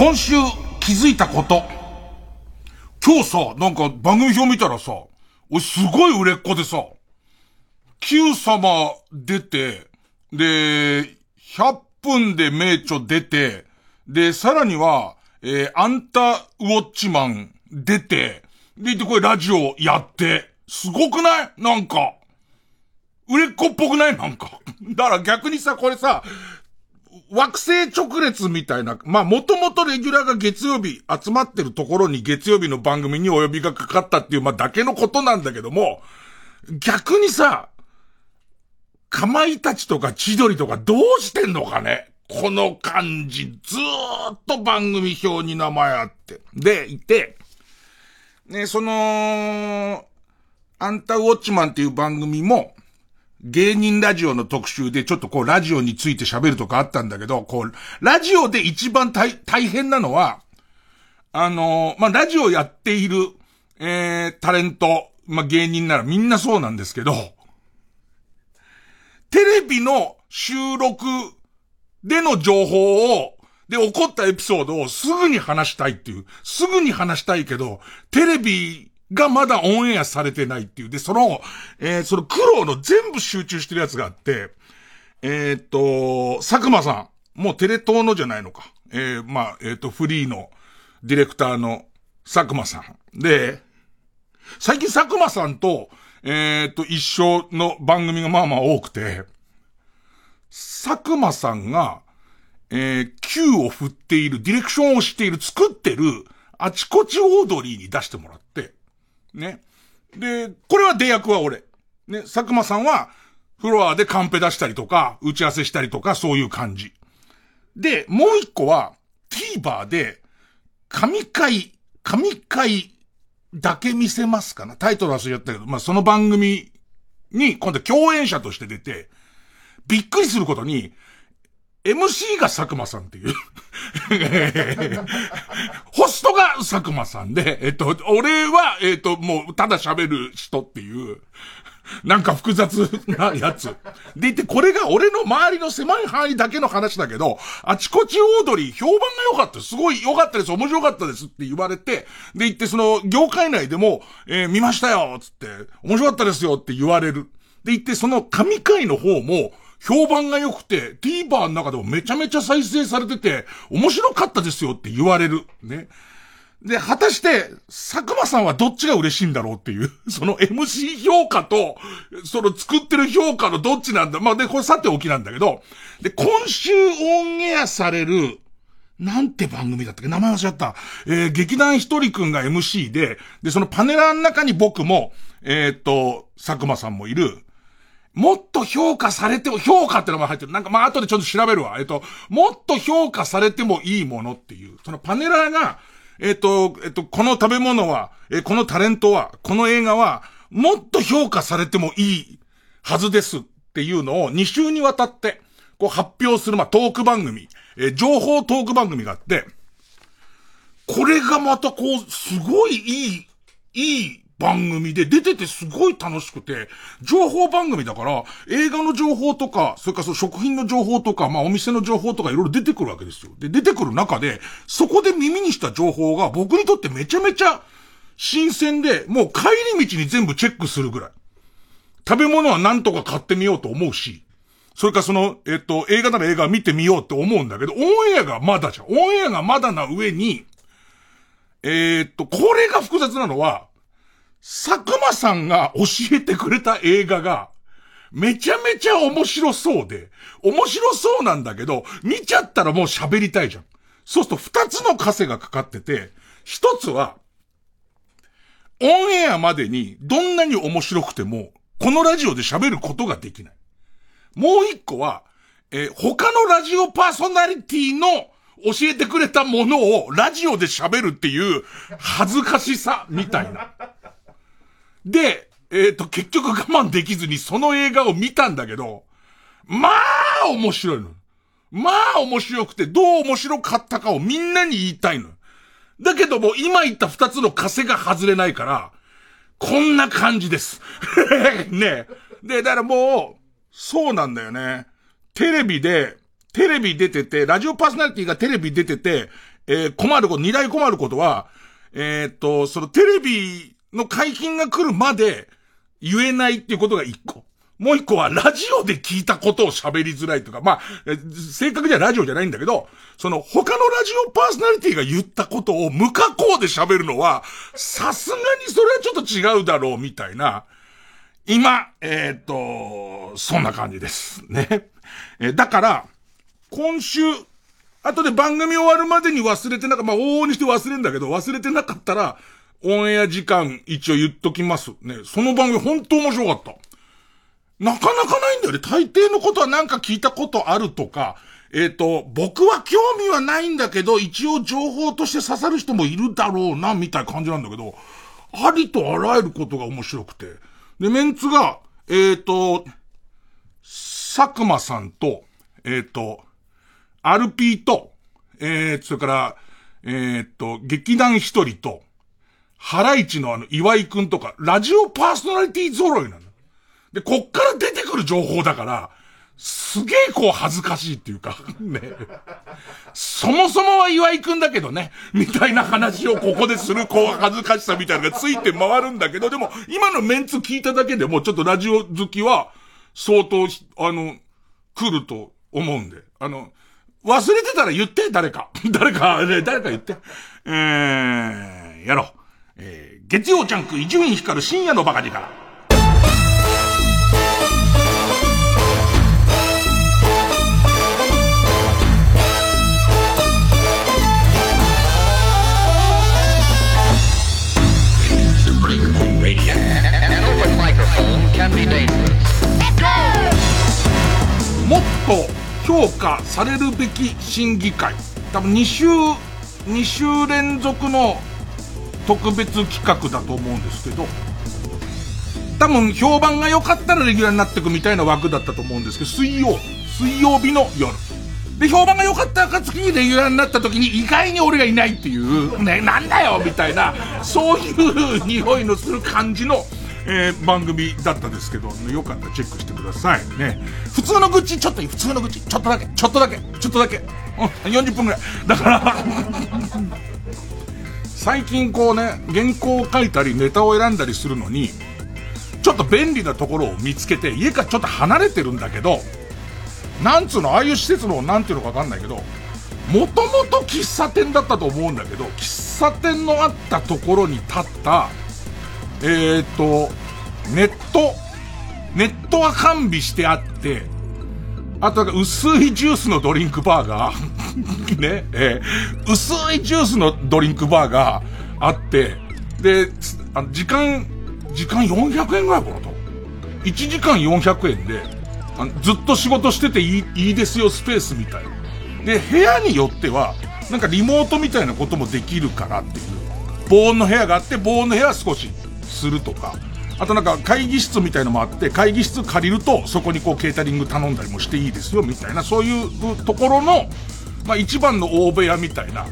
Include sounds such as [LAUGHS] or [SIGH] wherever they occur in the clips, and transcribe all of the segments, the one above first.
今週気づいたこと。今日さ、なんか番組表見たらさ、俺すごい売れっ子でさ、Q 様出て、で、100分で名著出て、で、さらには、えー、あんたウォッチマン出て、で、で、これラジオやって、すごくない？なんか。売れっ子っぽくない？なんか。だから逆にさ、これさ、惑星直列みたいな、まあ、もともとレギュラーが月曜日集まってるところに月曜日の番組にお呼びがかかったっていう、まあ、だけのことなんだけども、逆にさ、かまいたちとか千鳥とかどうしてんのかねこの感じ、ずーっと番組表に名前あって。で、いて、ね、その、アンタウォッチマンっていう番組も、芸人ラジオの特集でちょっとこうラジオについて喋るとかあったんだけど、こう、ラジオで一番大大変なのは、あのー、まあ、ラジオやっている、えー、タレント、まあ、芸人ならみんなそうなんですけど、テレビの収録での情報を、で、起こったエピソードをすぐに話したいっていう。すぐに話したいけど、テレビがまだオンエアされてないっていう。で、その、えー、その苦労の全部集中してるやつがあって、えー、っと、佐久間さん。もうテレ東のじゃないのか。えー、まあ、えー、っと、フリーのディレクターの佐久間さん。で、最近佐久間さんと、えっと、一緒の番組がまあまあ多くて、佐久間さんが、えー、Q を振っている、ディレクションをしている、作ってる、あちこちオードリーに出してもらって、ね。で、これは出役は俺。ね、佐久間さんは、フロアでカンペ出したりとか、打ち合わせしたりとか、そういう感じ。で、もう一個は、TVer で、神回、神回だけ見せますかなタイトル忘れちゃったけど、まあ、その番組に、今度共演者として出て、びっくりすることに、MC が佐久間さんっていうホストが佐久間さんで、えっと、俺は、えっと、もう、ただ喋る人っていう、なんか複雑なやつ。でいて、これが俺の周りの狭い範囲だけの話だけど、あちこちオードリー評判が良かった。すごい良かったです。面白かったですって言われて、で言って、その、業界内でも、えー、見ましたよつって、面白かったですよって言われる。で言って、その神回の方も、評判が良くて、TVer の中でもめちゃめちゃ再生されてて、面白かったですよって言われる。ね。で、果たして、佐久間さんはどっちが嬉しいんだろうっていう、[LAUGHS] その MC 評価と、その作ってる評価のどっちなんだ。まあ、で、これさておきなんだけど、で、今週オンエアされる、なんて番組だったっけ？名前忘れちゃった。えー、劇団ひとりくんが MC で、で、そのパネラーの中に僕も、えー、っと、佐久間さんもいる。もっと評価されても、評価ってのが入ってる。なんかまあ後でちょっと調べるわ。えっと、もっと評価されてもいいものっていう。そのパネラーが、えっと、えっと、この食べ物は、え、このタレントは、この映画は、もっと評価されてもいいはずですっていうのを2週にわたって、こう発表する、まあトーク番組、え情報トーク番組があって、これがまたこう、すごいいい、いい番組で出ててすごい楽しくて、情報番組だから、映画の情報とか、それからその食品の情報とか、まあお店の情報とかいろいろ出てくるわけですよ。で、出てくる中で、そこで耳にした情報が僕にとってめちゃめちゃ新鮮で、もう帰り道に全部チェックするぐらい。食べ物は何とか買ってみようと思うし、それかその、えっと、映画なら映画見てみようって思うんだけど、オンエアがまだじゃん。オンエアがまだな上に、えー、っと、これが複雑なのは、佐久間さんが教えてくれた映画が、めちゃめちゃ面白そうで、面白そうなんだけど、見ちゃったらもう喋りたいじゃん。そうすると二つの枷がかかってて、一つは、オンエアまでにどんなに面白くても、このラジオで喋ることができない。もう一個は、えー、他のラジオパーソナリティの教えてくれたものをラジオで喋るっていう恥ずかしさみたいな。で、えっ、と、結局我慢できずにその映画を見たんだけど、まあ、面白いの。まあ、面白くて、どう面白かったかをみんなに言いたいの。だけども、今言った二つの枷が外れないから、こんな感じです。[LAUGHS] ねで、だからもう、そうなんだよね。テレビで、テレビ出てて、ラジオパーソナリティがテレビ出てて、えー、困ること、二大困ることは、えー、っと、そのテレビの解禁が来るまで言えないっていうことが一個。もう一個はラジオで聞いたことを喋りづらいとか、まあ、正確にはラジオじゃないんだけど、その他のラジオパーソナリティが言ったことを無加工で喋るのは、さすがにそれはちょっと違うだろうみたいな、今、えっ、と、そんな感じです。ね。えだから、今週、後で番組終わるまでに忘れてなかった、まあ、往々にして忘れるんだけど、忘れてなかったら、オンエア時間一応言っときます。ね。その番組本当面白かった。なかなかないんだよね。大抵のことはなんか聞いたことあるとか、えっ、ー、と、僕は興味はないんだけど、一応情報として刺さる人もいるだろうな、みたいな感じなんだけど、ありとあらゆることが面白くて。で、メンツが、えっ、ー、と、佐久間さんと、えっ、ー、と、アルピーと、えー、それから、えっ、と、劇団一人と、ハライチのあの、岩井くんとか、ラジオパーソナリティ揃いなの。で、こっから出てくる情報だから、すげえこう恥ずかしいっていうか、[LAUGHS] ね。そもそもは岩井くんだけどね、みたいな話をここでするこう恥ずかしさみたいなのがついて回るんだけど、でも今のメンツ聞いただけでもちょっとラジオ好きは相当、あの、来ると思うんで、あの、忘れてたら言って、誰か。[LAUGHS] 誰か、誰か言って。えー、やろう。えー、月曜ジャンク伊集院光深夜のバカ力。もっと評価されるべき審議会。多分2週、2週連続の特別企画だと思うんですけど、多分評判が良かったらレギュラーになっていくみたいな枠だったと思うんですけど、水曜、水曜日の夜。で、評判が良かった暁にレギュラーになった時に意外に俺がいないっていう、ね、なんだよみたいな、そういう匂いのする感じのえー、番組だったんですけど、よかったらチェックしてください。ね。普通の愚痴、ちょっと普通の愚痴、ちょっとだけ、ちょっとだけ、ちょっとだけ。うん、40分くらい。だから最近こうね、原稿を書いたりネタを選んだりするのに、ちょっと便利なところを見つけて、家からちょっと離れてるんだけど、なんつうの、ああいう施設の、なんていうのかわかんないけど、もともと喫茶店だったと思うんだけど、喫茶店のあったところに立った、えー、っと、ネット、ネットは完備してあって、あと薄いジュースのドリンクバーが [LAUGHS] ね、えー、薄いジュースのドリンクバーがあって、で、あ時間、時間400円ぐらいかなと。1時間400円で、あずっと仕事してていいいいですよスペースみたい。で、部屋によっては、なんかリモートみたいなこともできるからっていう。防音の部屋があって、防音の部屋は少しするとか、あとなんか会議室みたいのもあって、会議室借りると、そこにこうケータリング頼んだりもしていいですよ、みたいな、そういうところの、まあ一番の大部屋みたいな、う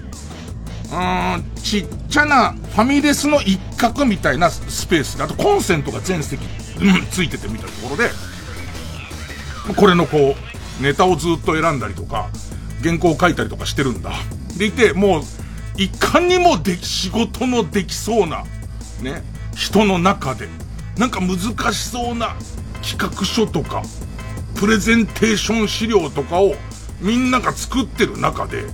ーん、ちっちゃなファミレスの一角みたいなスペースで、あとコンセントが全席、うん、ついててみたいなところで、これのこう、ネタをずっと選んだりとか、原稿を書いたりとかしてるんだ。でいて、もう、いかにもでき、仕事のできそうな、ね、人の中で、なんか難しそうな企画書とか、プレゼンテーション資料とかをみんなが作ってる中で、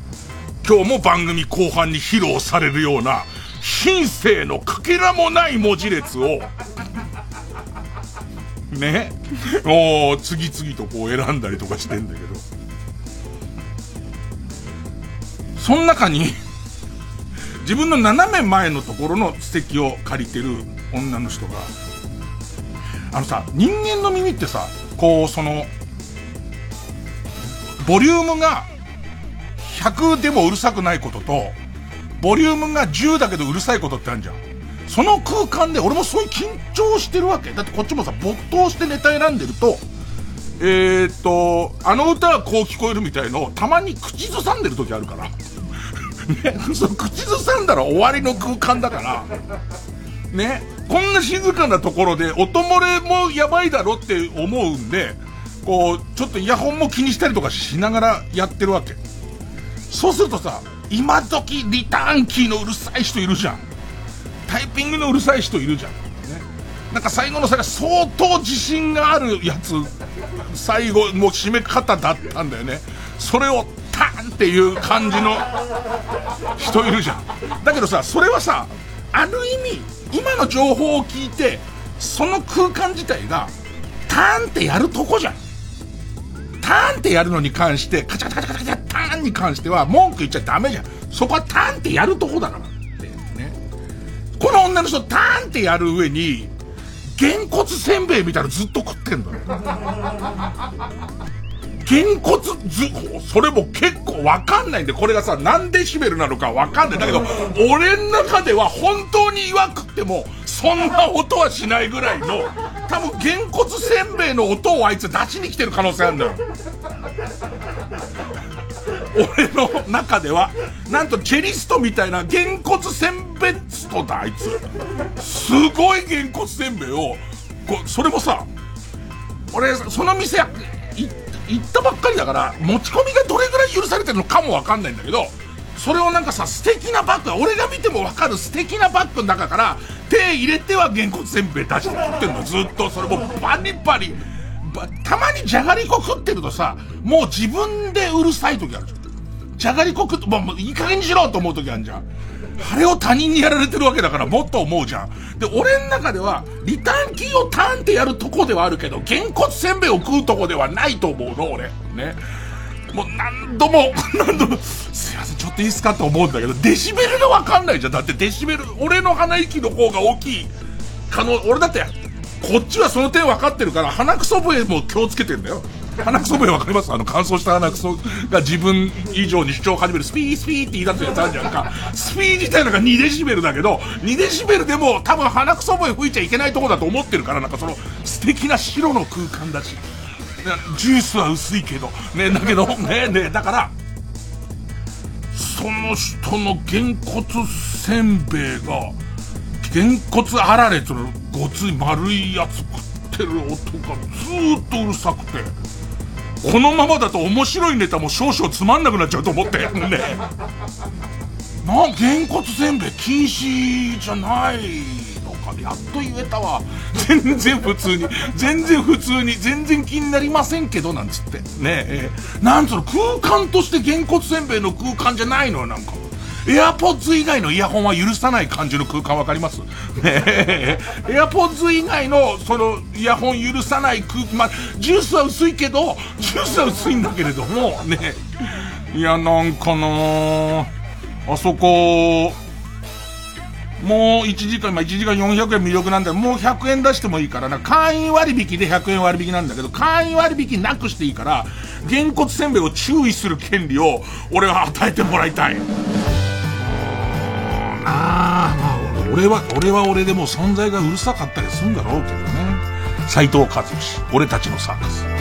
今日も番組後半に披露されるような、品性のかけらもない文字列を、[LAUGHS] ね、もう次々とこう選んだりとかしてんだけど、その中に、自分の斜め前のところの席を借りてる女の人が、あのさ、人間の耳ってさ、こう、その、ボリュームが100でもうるさくないことと、ボリュームが10だけどうるさいことってあるじゃん。その空間で俺もそういう緊張してるわけ。だってこっちもさ、没頭してネタ選んでると、えー、っと、あの歌はこう聞こえるみたいのをたまに口ずさんでる時あるから。[LAUGHS] ね、その口ずさんだら終わりの空間だから、ね、こんな静かなところで音漏れもやばいだろって思うんで、こう、ちょっとイヤホンも気にしたりとかしながらやってるわけ。そうするとさ、今時リターンキーのうるさい人いるじゃん。タイピングのうるさい人いるじゃん。ね、なんか最後の最後相当自信があるやつ、最後もう締め方だったんだよね。それをターンっていう感じの人いるじゃん。だけどさ、それはさ、ある意味、今の情報を聞いて、その空間自体が、ターンってやるとこじゃん。ターンってやるのに関して、カチャカチャカチャカチャターンに関しては文句言っちゃダメじゃん。そこはターンってやるとこだから。ってね。この女の人ターンってやる上に、げんこつせんべいみたいなのずっと食ってんのよ。げんこつず、それも結構わかんないんで、これがさ、何デシベルなのかわかんない。だけど、[LAUGHS] 俺の中では本当に言わくっても、そんな音はしないぐらいの、多分、げんこつせんべいの音をあいつ出しに来てる可能性あるんだよ。俺の中では、なんとチェリストみたいなげんこつせんべいストだ、あいつ。すごいげんこつせんべいを、こそれもさ、俺、その店行っ行ったばっかりだから、持ち込みがどれぐらい許されてるのかもわかんないんだけど、それをなんかさ、素敵なバッグ、俺が見てもわかる素敵なバッグの中から、手入れてはげんこつせんべい出して食ってんの、ずっと。それもバリバリ。たまにじゃがりこ食ってるとさ、もう自分でうるさい時あるじゃん。じゃがりこ食って、もういい加減にしろと思う時あるじゃん。あれを他人にやられてるわけだからもっと思うじゃん。で、俺の中では、リターンキーをターンってやるとこではあるけど、げんこつせんべいを食うとこではないと思うの、俺。ね。もう何度も、[LAUGHS] 何度も、すいません、ちょっといいっすかって思うんだけど、デシベルがわかんないじゃん。だってデシベル、俺の鼻息の方が大きい可能、俺だって、こっちはその点分かってるから、鼻くそ笛も気をつけてんだよ。鼻くそ笛分かります？あの乾燥した鼻くそが自分以上に主張を始めるスピースピーって言い出すやつあるじゃんか。スピー自体なんか2デシベルだけど、2デシベルでも多分鼻くそ笛吹いちゃいけないとこだと思ってるから、なんかその素敵な白の空間だし。ジュースは薄いけど、ね、だけど、ね、ね、だから、その人のげんこつせんべいが、げんこつあられとのごつい丸いやつ食ってる音がずーっとうるさくて、このままだと面白いネタも少々つまんなくなっちゃうと思って、ね。な、げんこつせんべい禁止じゃないやっと言えたわ。全然普通に、全然普通に、全然気になりませんけど、なんつって。ねえ、なんつうの、空間としてげんこつせんべいの空間じゃないのよ、なんか。エアポッズ以外のイヤホンは許さない感じの空間わかります？ねえ。エアポッズ以外の、その、イヤホン許さない空間、ま、ジュースは薄いけど、ジュースは薄いんだけれども、[LAUGHS] ねいや、なんかなあそこ、もう1時間、今1時間400円魅力なんだよ。もう100円出してもいいからな。会員割引で100円割引なんだけど、会員割引なくしていいから、げんこつせんべいを注意する権利を、俺は与えてもらいたい。ああ、まあ、俺は、俺は俺でも存在がうるさかったりするんだろうけどね。斎藤和義、俺たちのサーカス。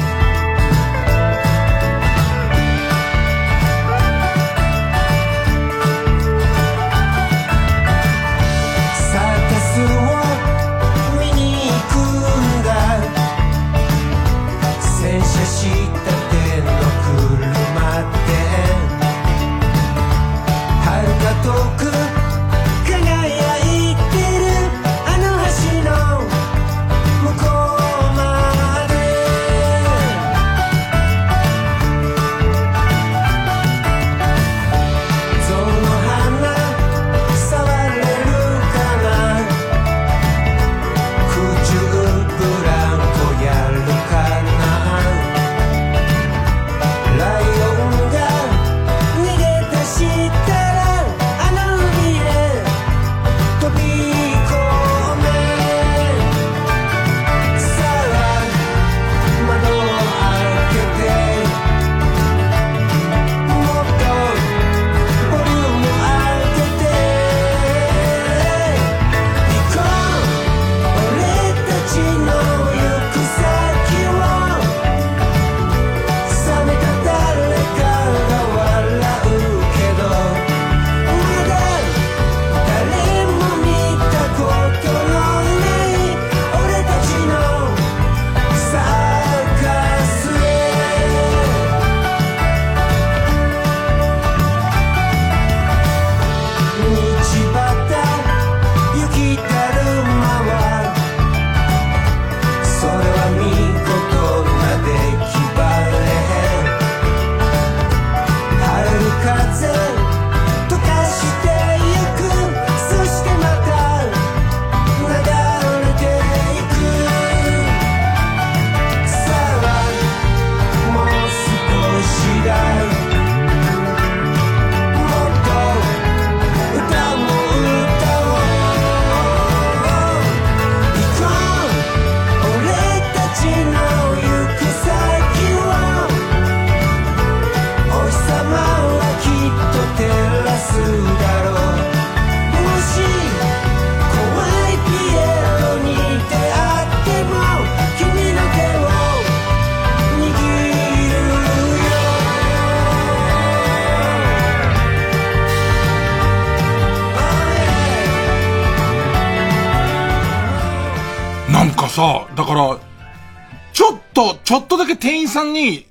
店員さんに、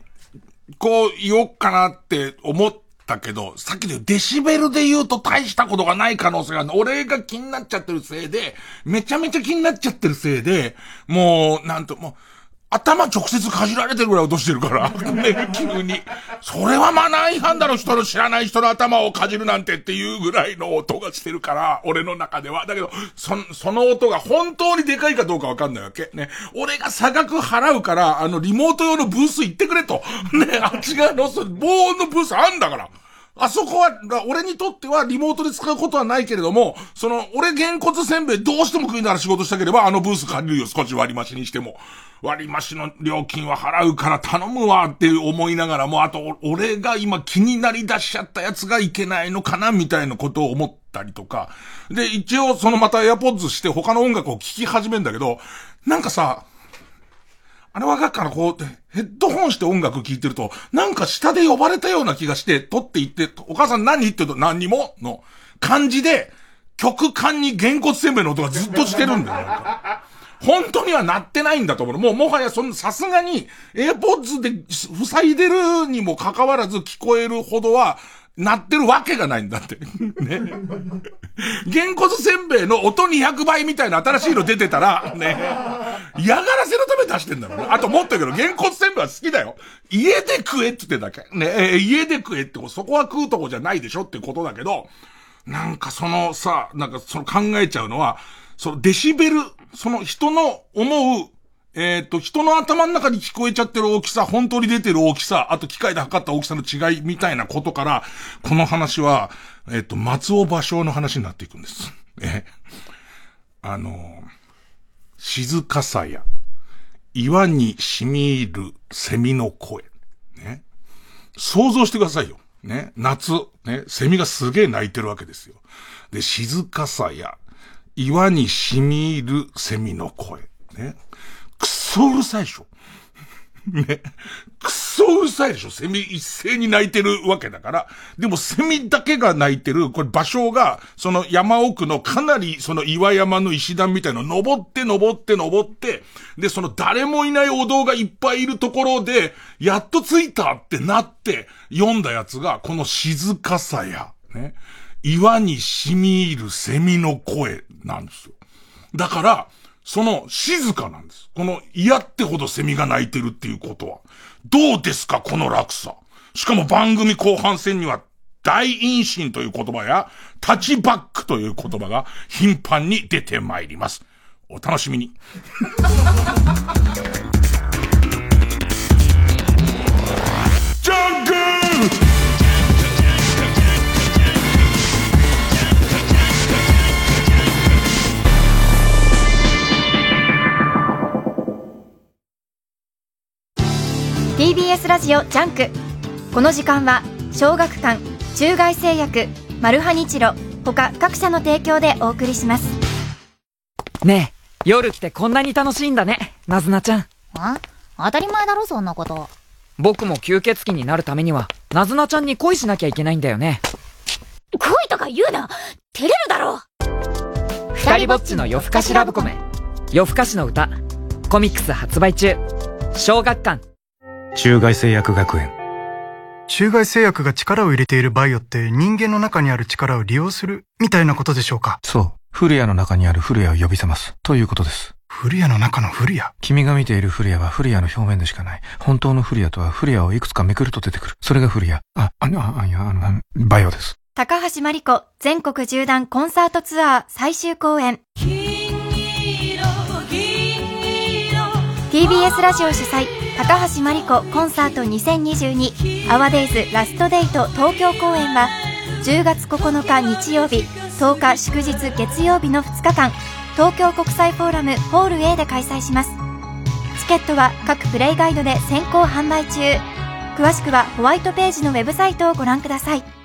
こう言おうかなって思ったけど、さっきのデシベルで言うと大したことがない可能性がある。俺が気になっちゃってるせいで、めちゃめちゃ気になっちゃってるせいで、もう、なんと、もう、頭直接かじられてるぐらい落としてるから。ね、急に。それはマナー違反だろ、人の知らない人の頭をかじるなんてっていうぐらいの音がしてるから、俺の中では。だけど、そ、その音が本当にでかいかどうかわかんないわけ。ね。俺が差額払うから、あの、リモート用のブース行ってくれと。ね、あっち側の、防音のブースあんだから。あそこは、俺にとってはリモートで使うことはないけれども、その、俺げんこつせんべいどうしても食いながら仕事したければ、あのブース借りるよ、少し割増にしても。割増の料金は払うから頼むわって思いながらも、あと、俺が今気になり出しちゃったやつがいけないのかな、みたいなことを思ったりとか。で、一応そのまた AirPods して他の音楽を聴き始めるんだけど、なんかさ、あれわかっからこうって、ヘッドホンして音楽聴いてると、なんか下で呼ばれたような気がして、撮っていって、お母さん何言ってると何にも？の感じで、曲間にげんこつせんべいの音がずっとしてるんだよ。本当には鳴ってないんだと思う。もうもはやその、さすがに、エアポッズで塞いでるにもかかわらず聞こえるほどは、なってるわけがないんだって。[LAUGHS] ね。げんこつせんべいの音200倍みたいな新しいの出てたら、ね。嫌がらせのため出してんだろうね。あともっと言うけど、げんこつせんべいは好きだよ。家で食えって言ってだけ。ね、家で食えって、そこは食うとこじゃないでしょってことだけど、なんかそのさ、なんかその考えちゃうのは、そのデシベル、その人の思うえっ、と、人の頭の中に聞こえちゃってる大きさ、本当に出てる大きさ、あと機械で測った大きさの違いみたいなことから、この話は、えっ、と、松尾芭蕉の話になっていくんです。え、あの、静かさや、岩に染み入るセミの声。ね。想像してくださいよ。ね。夏、ね。セミがすげえ鳴いてるわけですよ。で、静かさや、岩に染み入るセミの声。ね。くそうるさいでしょ。ね。くそうるさいでしょ。セミ一斉に泣いてるわけだから。でもセミだけが泣いてる、これ場所が、その山奥のかなりその岩山の石段みたいの登って登って登って、で、その誰もいないお堂がいっぱいいるところで、やっと着いたってなって読んだやつが、この静かさや、ね。岩に染み入るセミの声なんですよ。だから、その静かなんです。この嫌ってほどセミが鳴いてるっていうことは。どうですかこの落差。しかも番組後半戦には大陰心という言葉やタッチバックという言葉が頻繁に出てまいります。お楽しみに。TBS ラジオ JUNK。この時間は小学館中外製薬マルハニチロ他各社の提供でお送りします。ねえ夜ってこんなに楽しいんだねなずなちゃん。あ？当たり前だろそんなこと。僕も吸血鬼になるためにはなずなちゃんに恋しなきゃいけないんだよね。恋とか言うな。照れるだろ。二人ぼっちの夜更かしラブコメ。夜更かしの歌。コミックス発売中。小学館中外製薬学園中外製薬が力を入れているバイオって人間の中にある力を利用するみたいなことでしょうか？そう。古谷の中にある古谷を呼び覚ます。ということです。古谷の中の古谷？君が見ている古谷は古谷の表面でしかない。本当の古谷とは古谷をいくつかめくると出てくる。それが古谷。あ、あの、あ、いや、あの、バイオです。高橋真理子全国縦断コンサートツアー最終公演。TBS ラジオ主催高橋真理子コンサート2022アワデイズラストデート東京公演は10月9日日曜日10日祝日月曜日の2日間東京国際フォーラムホール A で開催します。チケットは各プレイガイドで先行販売中。詳しくはホワイトページのウェブサイトをご覧ください。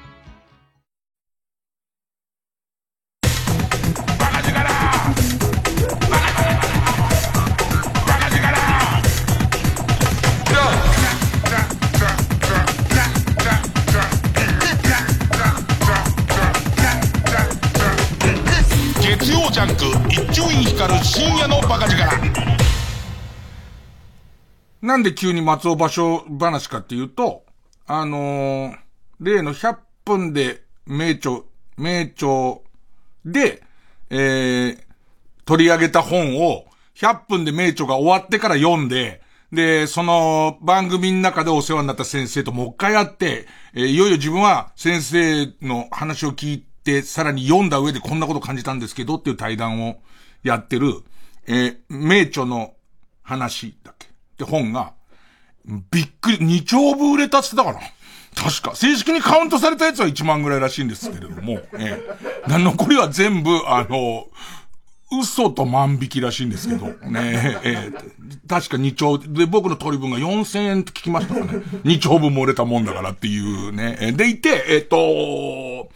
ジャンク一丁院光る深夜のバカ力。なんで急に松尾芭蕉話かっていうと、あのー、例の100分で名著、名著で、えー、取り上げた本を、100分で名著が終わってから読んで、で、その番組の中でお世話になった先生ともう一回会って、えー、いよいよ自分は先生の話を聞い、さらに読んだ上でこんなこと感じたんですけどっていう対談をやってる、えー、名著の話だっけ？で、本が、びっくり、2兆部売れたって言ってたかな？確か。正式にカウントされたやつは1万ぐらいらしいんですけれども、ええ。残りは全部、あの、嘘と万引きらしいんですけど、ねえ、え確か2兆、で、僕の取り分が4000円って聞きましたかね。2兆分も売れたもんだからっていうね。でいて、えっ、と、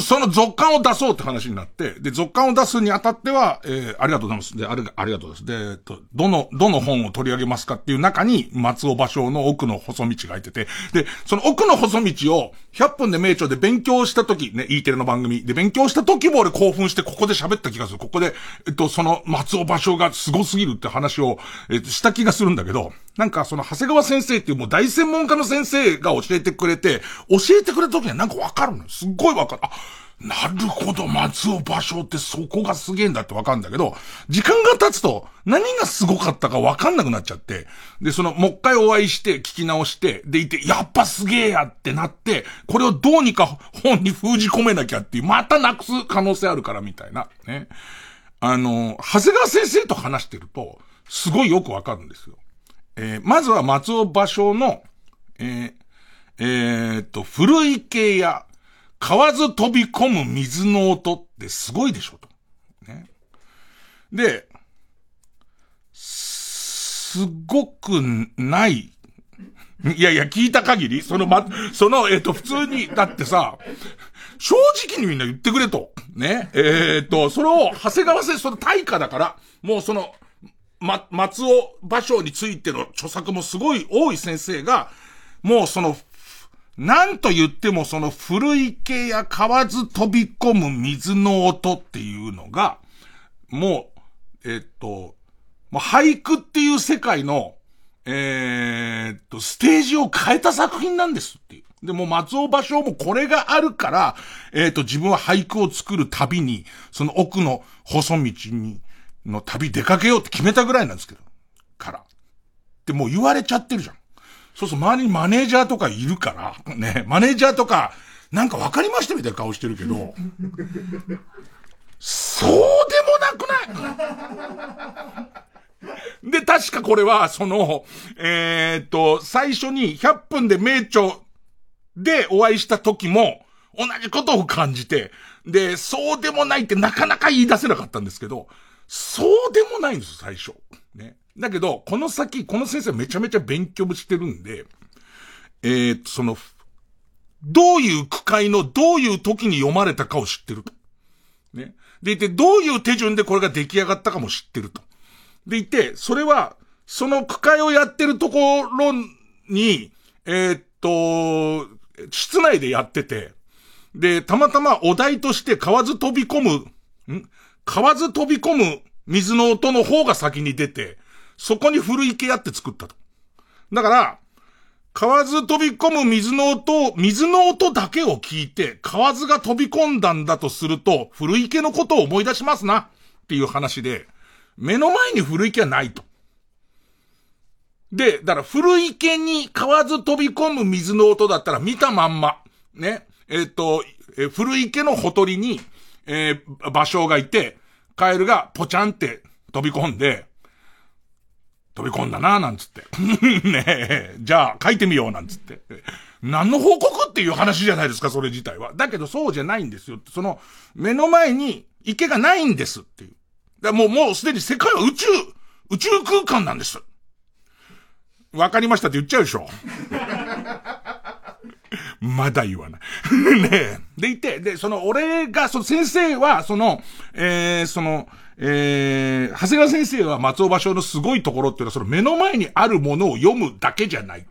その続刊を出そうって話になって、で、続刊を出すにあたっては、えー、ありがとうございます。で、あれ、ありがとうございます。で、えっと、どの、どの本を取り上げますかっていう中に、松尾芭蕉の奥の細道が入ってて、で、その奥の細道を、100分で名著で勉強した時、ね、E テレの番組で勉強した時も俺興奮してここで喋った気がする。ここで、えっと、その松尾芭蕉が凄すぎるって話を、えっと、した気がするんだけど、なんかその長谷川先生っていうもう大専門家の先生が教えてくれて、教えてくれた時にはなんかわかるのすっごいわかる。あ、なるほど、松尾芭蕉ってそこがすげえんだってわかるんだけど、時間が経つと何がすごかったかわかんなくなっちゃって、で、その、もう一回お会いして聞き直して、でいて、やっぱすげえやってなって、これをどうにか本に封じ込めなきゃっていう、またなくす可能性あるからみたいな、ね。あの、長谷川先生と話してると、すごいよくわかるんですよ。えー、まずは松尾芭蕉の、えー、えー、っと、古池や、河津飛び込む水の音ってすごいでしょと。ね。で、すごくない。いやいや、聞いた限り、そのま、その、えっ、ー、と、普通に、だってさ、正直にみんな言ってくれと。ね。えっ、ー、と、それを、長谷川先生、その大化だから、もうその、ま、松尾芭蕉についての著作もすごい多い先生が、もうその、なんと言ってもその古池や河津飛び込む水の音っていうのが、もう、えっと、もう俳句っていう世界の、え、っと、ステージを変えた作品なんですっていう。で、も松尾芭蕉もこれがあるから、え、っと、自分は俳句を作る旅に、その奥の細道に、の旅出かけようって決めたぐらいなんですけど。から。ってもう言われちゃってるじゃん。そうそう、周りにマネージャーとかいるから、ね、マネージャーとか、なんか分かりましたみたいな顔してるけど、そうでもなくない？で、確かこれは、その、えー、っと、最初に100分で名著でお会いした時も、同じことを感じて、で、そうでもないってなかなか言い出せなかったんですけど、そうでもないんです、最初。ね。だけど、この先、この先生めちゃめちゃ勉強してるんで、えー、その、どういう区会のどういう時に読まれたかを知ってると。ね。でいて、どういう手順でこれが出来上がったかも知ってると。でいて、それは、その区会をやってるところに、えー、っと、室内でやってて、で、たまたまお題として河津飛び込む、ん河津飛び込む水の音の方が先に出て、そこに古池屋って作ったと。だから、河津飛び込む水の音を、水の音だけを聞いて、河津が飛び込んだんだとすると、古池のことを思い出しますな、っていう話で、目の前に古池はないと。で、だから古池に河津飛び込む水の音だったら見たまんま、ね、えっ、ー、と、えー、古池のほとりに、えー、場所がいて、カエルがポチャンって飛び込んで、飛び込んだなぁ、なんつって。[LAUGHS] ねえ、じゃあ書いてみよう、なんつって。何の報告っていう話じゃないですか、それ自体は。だけどそうじゃないんですよ。その、目の前に池がないんですっていう。だもう、もうすでに世界は宇宙、宇宙空間なんです。わかりましたって言っちゃうでしょ。まだ言わない。[LAUGHS] ね。でいて、で、その、俺が、その先生は、その、えー、その、えー、長谷川先生は松尾芭蕉のすごいところっていうのは、その目の前にあるものを読むだけじゃない。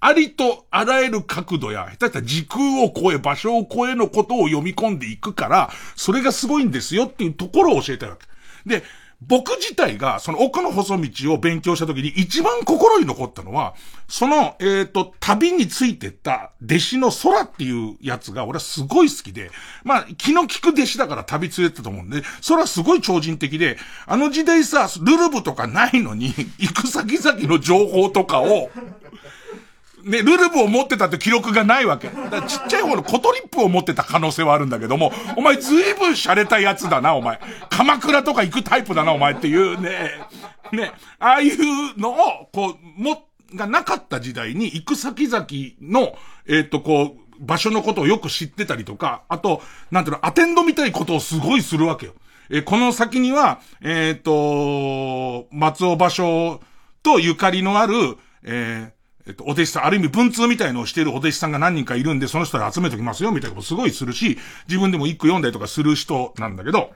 ありとあらゆる角度や、下手したら時空を超え、場所を超えのことを読み込んでいくから、それがすごいんですよっていうところを教えたわけ。で、僕自体が、その奥の細道を勉強した時に一番心に残ったのは、その、えっ、と、旅についてった弟子の空っていうやつが俺はすごい好きで、まあ、気の利く弟子だから旅連れてたと思うんで、それはすごい超人的で、あの時代さ、ルルブとかないのに、行く先々の情報とかを、ね、ルルブを持ってたって記録がないわけ。だちっちゃい方のコトリップを持ってた可能性はあるんだけども、お前ずいぶん洒落たやつだな、お前。鎌倉とか行くタイプだな、お前っていうね。ね、ああいうのを、こう、も、がなかった時代に行く先々の、えっ、ー、と、こう、場所のことをよく知ってたりとか、あと、なんていうの、アテンドみたいことをすごいするわけよ。えー、この先には、えっ、ー、と、松尾芭蕉とゆかりのある、えー、えっと、お弟子さん、ある意味文通みたいのをしているお弟子さんが何人かいるんで、その人ら集めときますよ、みたいなことすごいするし、自分でも一句読んだりとかする人なんだけど、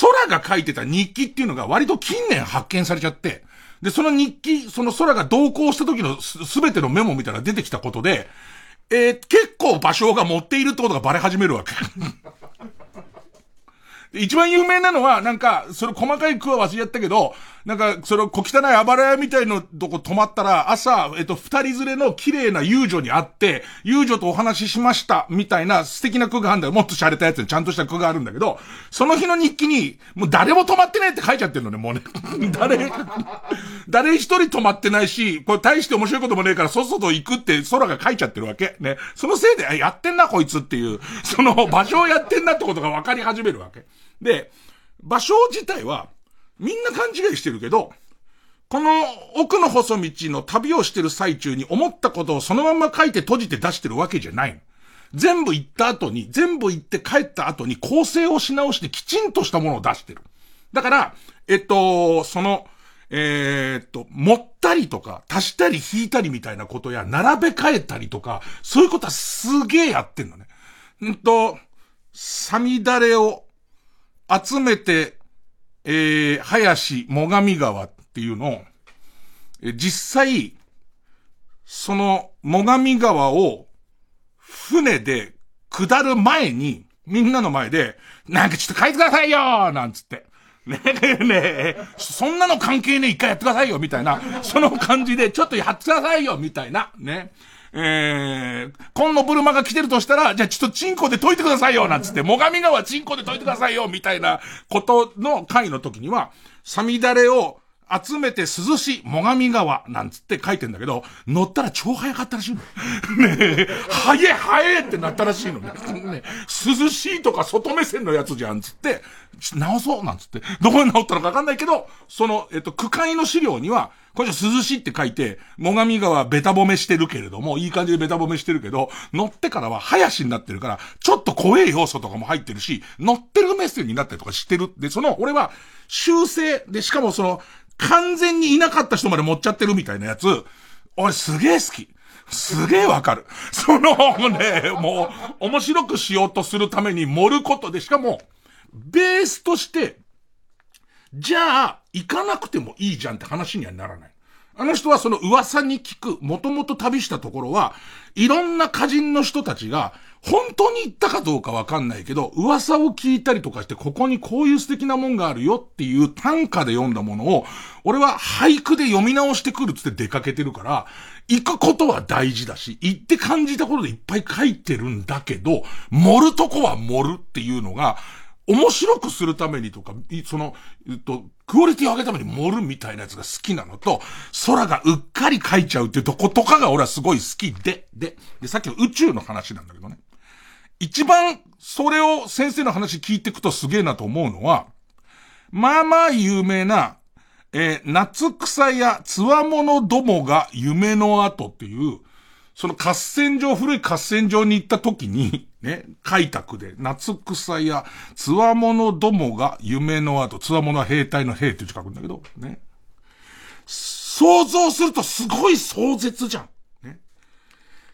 空が書いてた日記っていうのが割と近年発見されちゃって、で、その日記、その空が同行した時のすべてのメモみたいな出てきたことで、えー、結構場所が持っているってことがバレ始めるわけ。[LAUGHS] 一番有名なのは、なんか、それ細かい句は忘れちゃったけど、なんか、それ小汚いあばら屋みたいのとこ泊まったら、朝、えっと、二人連れの綺麗な遊女に会って、遊女とお話ししました、みたいな素敵な句があるんだよ。もっと洒落たやつにちゃんとした句があるんだけど、その日の日記に、もう誰も泊まってないって書いちゃってるのね、もうね。[LAUGHS] 誰、誰一人泊まってないし、これ大して面白いこともねえから、そっそと行くって空が書いちゃってるわけ。ね。そのせいで、やってんな、こいつっていう、その場所をやってんなってことが分かり始めるわけ。で、場所自体は、みんな勘違いしてるけど、この奥の細道の旅をしてる最中に思ったことをそのまま書いて閉じて出してるわけじゃない。全部行った後に、全部行って帰った後に構成をし直してきちんとしたものを出してる。だから、えっと、その、えー、っと、盛ったりとか、足したり引いたりみたいなことや、並べ替えたりとか、そういうことはすげえやってんのね。んと、サミダレを集めて、えー、林、最上川っていうのを、え実際、その、最上川を、船で下る前に、みんなの前で、なんかちょっと書いてくださいよなんつって。ねえねえ、そんなの関係ねえ、一回やってくださいよみたいな、その感じで、ちょっとやってくださいよみたいな、ね。えー、今のブルマが来てるとしたら、じゃあちょっとチンコで解いてくださいよ、なんつって、最上川チンコで解いてくださいよ、みたいなことの回の時には、サミダレを集めて涼しい、最上川、なんつって書いてんだけど、乗ったら超早かったらしいの。[LAUGHS] ねえ、早え早えってなったらしいのね。ね涼しいとか外目線のやつじゃん、つって、直そう、なんつって。どこに直ったのかわかんないけど、その、えっと、区会の資料には、これじゃ涼しいって書いて、最上川ベタ褒めしてるけれども、いい感じでベタ褒めしてるけど、乗ってからは早しになってるから、ちょっと怖い要素とかも入ってるし、乗ってるメッセージになったりとかしてる。で、その、俺は、修正、で、しかもその、完全にいなかった人まで持っちゃってるみたいなやつ、俺すげえ好き。すげえわかる。そのね、もう、面白くしようとするために盛ることで、しかも、ベースとして、じゃあ、行かなくてもいいじゃんって話にはならない。あの人はその噂に聞く、もともと旅したところは、いろんな歌人の人たちが、本当に行ったかどうかわかんないけど、噂を聞いたりとかして、ここにこういう素敵なもんがあるよっていう短歌で読んだものを、俺は俳句で読み直してくるっつって出かけてるから、行くことは大事だし、行って感じたことでいっぱい書いてるんだけど、盛るとこは盛るっていうのが、面白くするためにとか、その、えっと、クオリティを上げるために盛るみたいなやつが好きなのと、空がうっかり書いちゃうっていうとことかが俺はすごい好きで、で、で、さっきの宇宙の話なんだけどね。一番、それを先生の話聞いていくとすげえなと思うのは、まあまあ有名な、えー、夏草やつわものどもが夢の後っていう、その合戦場、古い合戦場に行った時に、[LAUGHS] ね、開拓で、夏草やつわものどもが夢の後、つわものは兵隊の兵って字書くんだけど、ね。想像するとすごい壮絶じゃん。ね。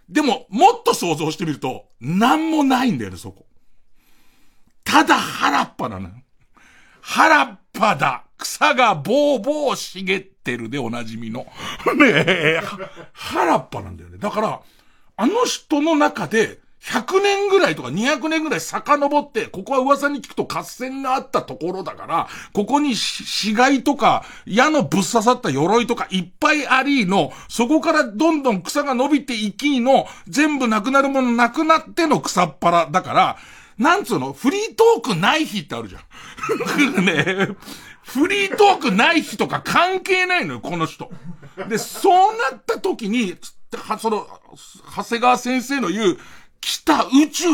でも、もっと想像してみると、なんもないんだよね、そこ。ただ腹っぱなのよ。腹っぱだ。草がぼうぼう茂ってるでおなじみの。[LAUGHS] ねえ、腹っぱなんだよね。だから、あの人の中で100年ぐらいとか200年ぐらい遡って、ここは噂に聞くと合戦があったところだから、ここに死骸とか、矢のぶっ刺さった鎧とかいっぱいありの、そこからどんどん草が伸びていきの、全部なくなるものなくなっての草っぱらだから、なんつうの？フリートークない日ってあるじゃん。[LAUGHS] ねフリートークない日とか関係ないのよ、この人。で、そうなった時に、はその、長谷川先生の言う、来た宇宙、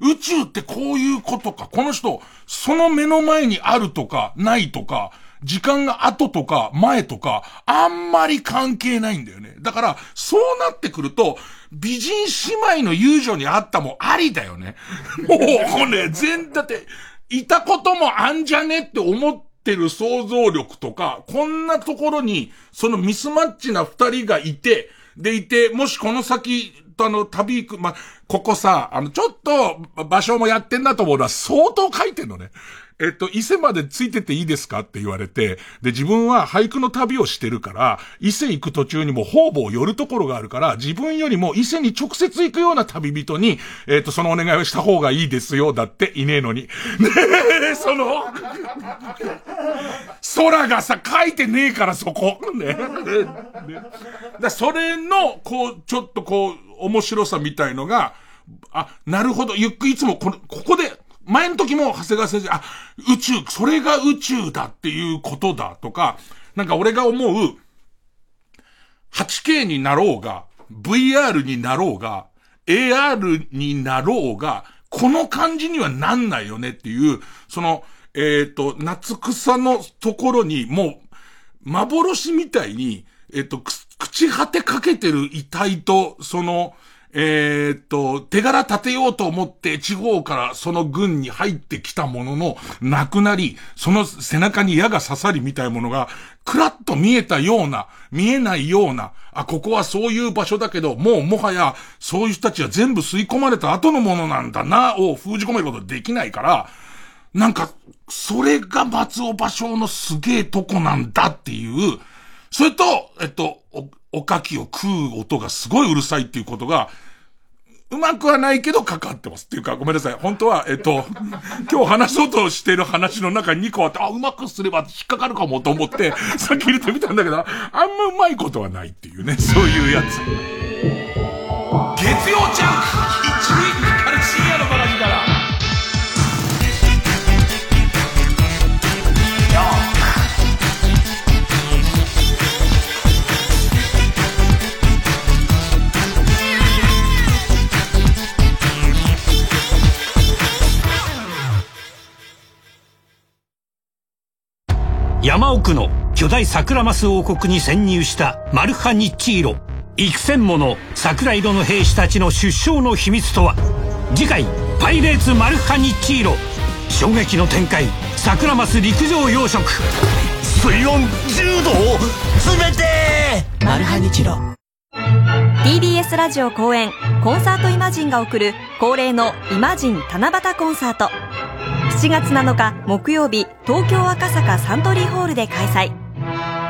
宇宙ってこういうことか。この人、その目の前にあるとか、ないとか、時間が後とか前とか、あんまり関係ないんだよね。だから、そうなってくると、美人姉妹の友情にあったもありだよね。もう、これ、全、だって、いたこともあんじゃねって思っててる想像力とか、こんなところに、そのミスマッチな二人がいて、でいて、もしこの先、あの、旅行く、まここさ、あの、ちょっと、場所もやってんなと思うのは相当書いてんのね。えっと、伊勢までついてていいですかって言われて、で、自分は俳句の旅をしてるから、伊勢行く途中にも方々寄るところがあるから、自分よりも伊勢に直接行くような旅人に、えっと、そのお願いをした方がいいですよ、だっていねえのに。ねえ、その、空がさ、書いてねえからそこ。ね。ねだそれの、こう、ちょっとこう、面白さみたいのが、あ、なるほど、ゆっくりいつもこの、ここで、前の時も長谷川先生、あ、宇宙、それが宇宙だっていうことだとか、なんか俺が思う、8K になろうが、VR になろうが、AR になろうが、この感じにはなんないよねっていう、その、えっ、ー、と、夏草のところに、もう、幻みたいに、えっ、ー、と、口果てかけてる遺体と、その、えー、っと、手柄立てようと思って地方からその軍に入ってきたものの、亡くなり、その背中に矢が刺さりみたいなものが、くらっと見えたような、見えないような、あ、ここはそういう場所だけど、もうもはや、そういう人たちは全部吸い込まれた後のものなんだな、を封じ込めることできないから、なんか、それが松尾芭蕉のすげえとこなんだっていう、それと、えっと、お、かきを食う音がすごいうるさいっていうことが、うまくはないけどかかってます。っていうか、ごめんなさい。本当は、えっと、[LAUGHS] 今日話そうとしてる話の中に2個あって、あ、うまくすれば引っかかるかもと思って、さっき入れてみたんだけど、あんまうまいことはないっていうね、そういうやつ。月曜ジャンク山奥の巨大桜マス王国に潜入したマルハニッチーロ幾千もの桜色の兵士たちの出生の秘密とは。次回「パイレーツマルハニッチーロ」衝撃の展開。桜マス陸上養殖。水温10度冷て。マルハニチロ TBS ラジオ公演コンサートイマジンが送る恒例のイマジン七夕コンサート7月7日木曜日東京赤坂サントリーホールで開催。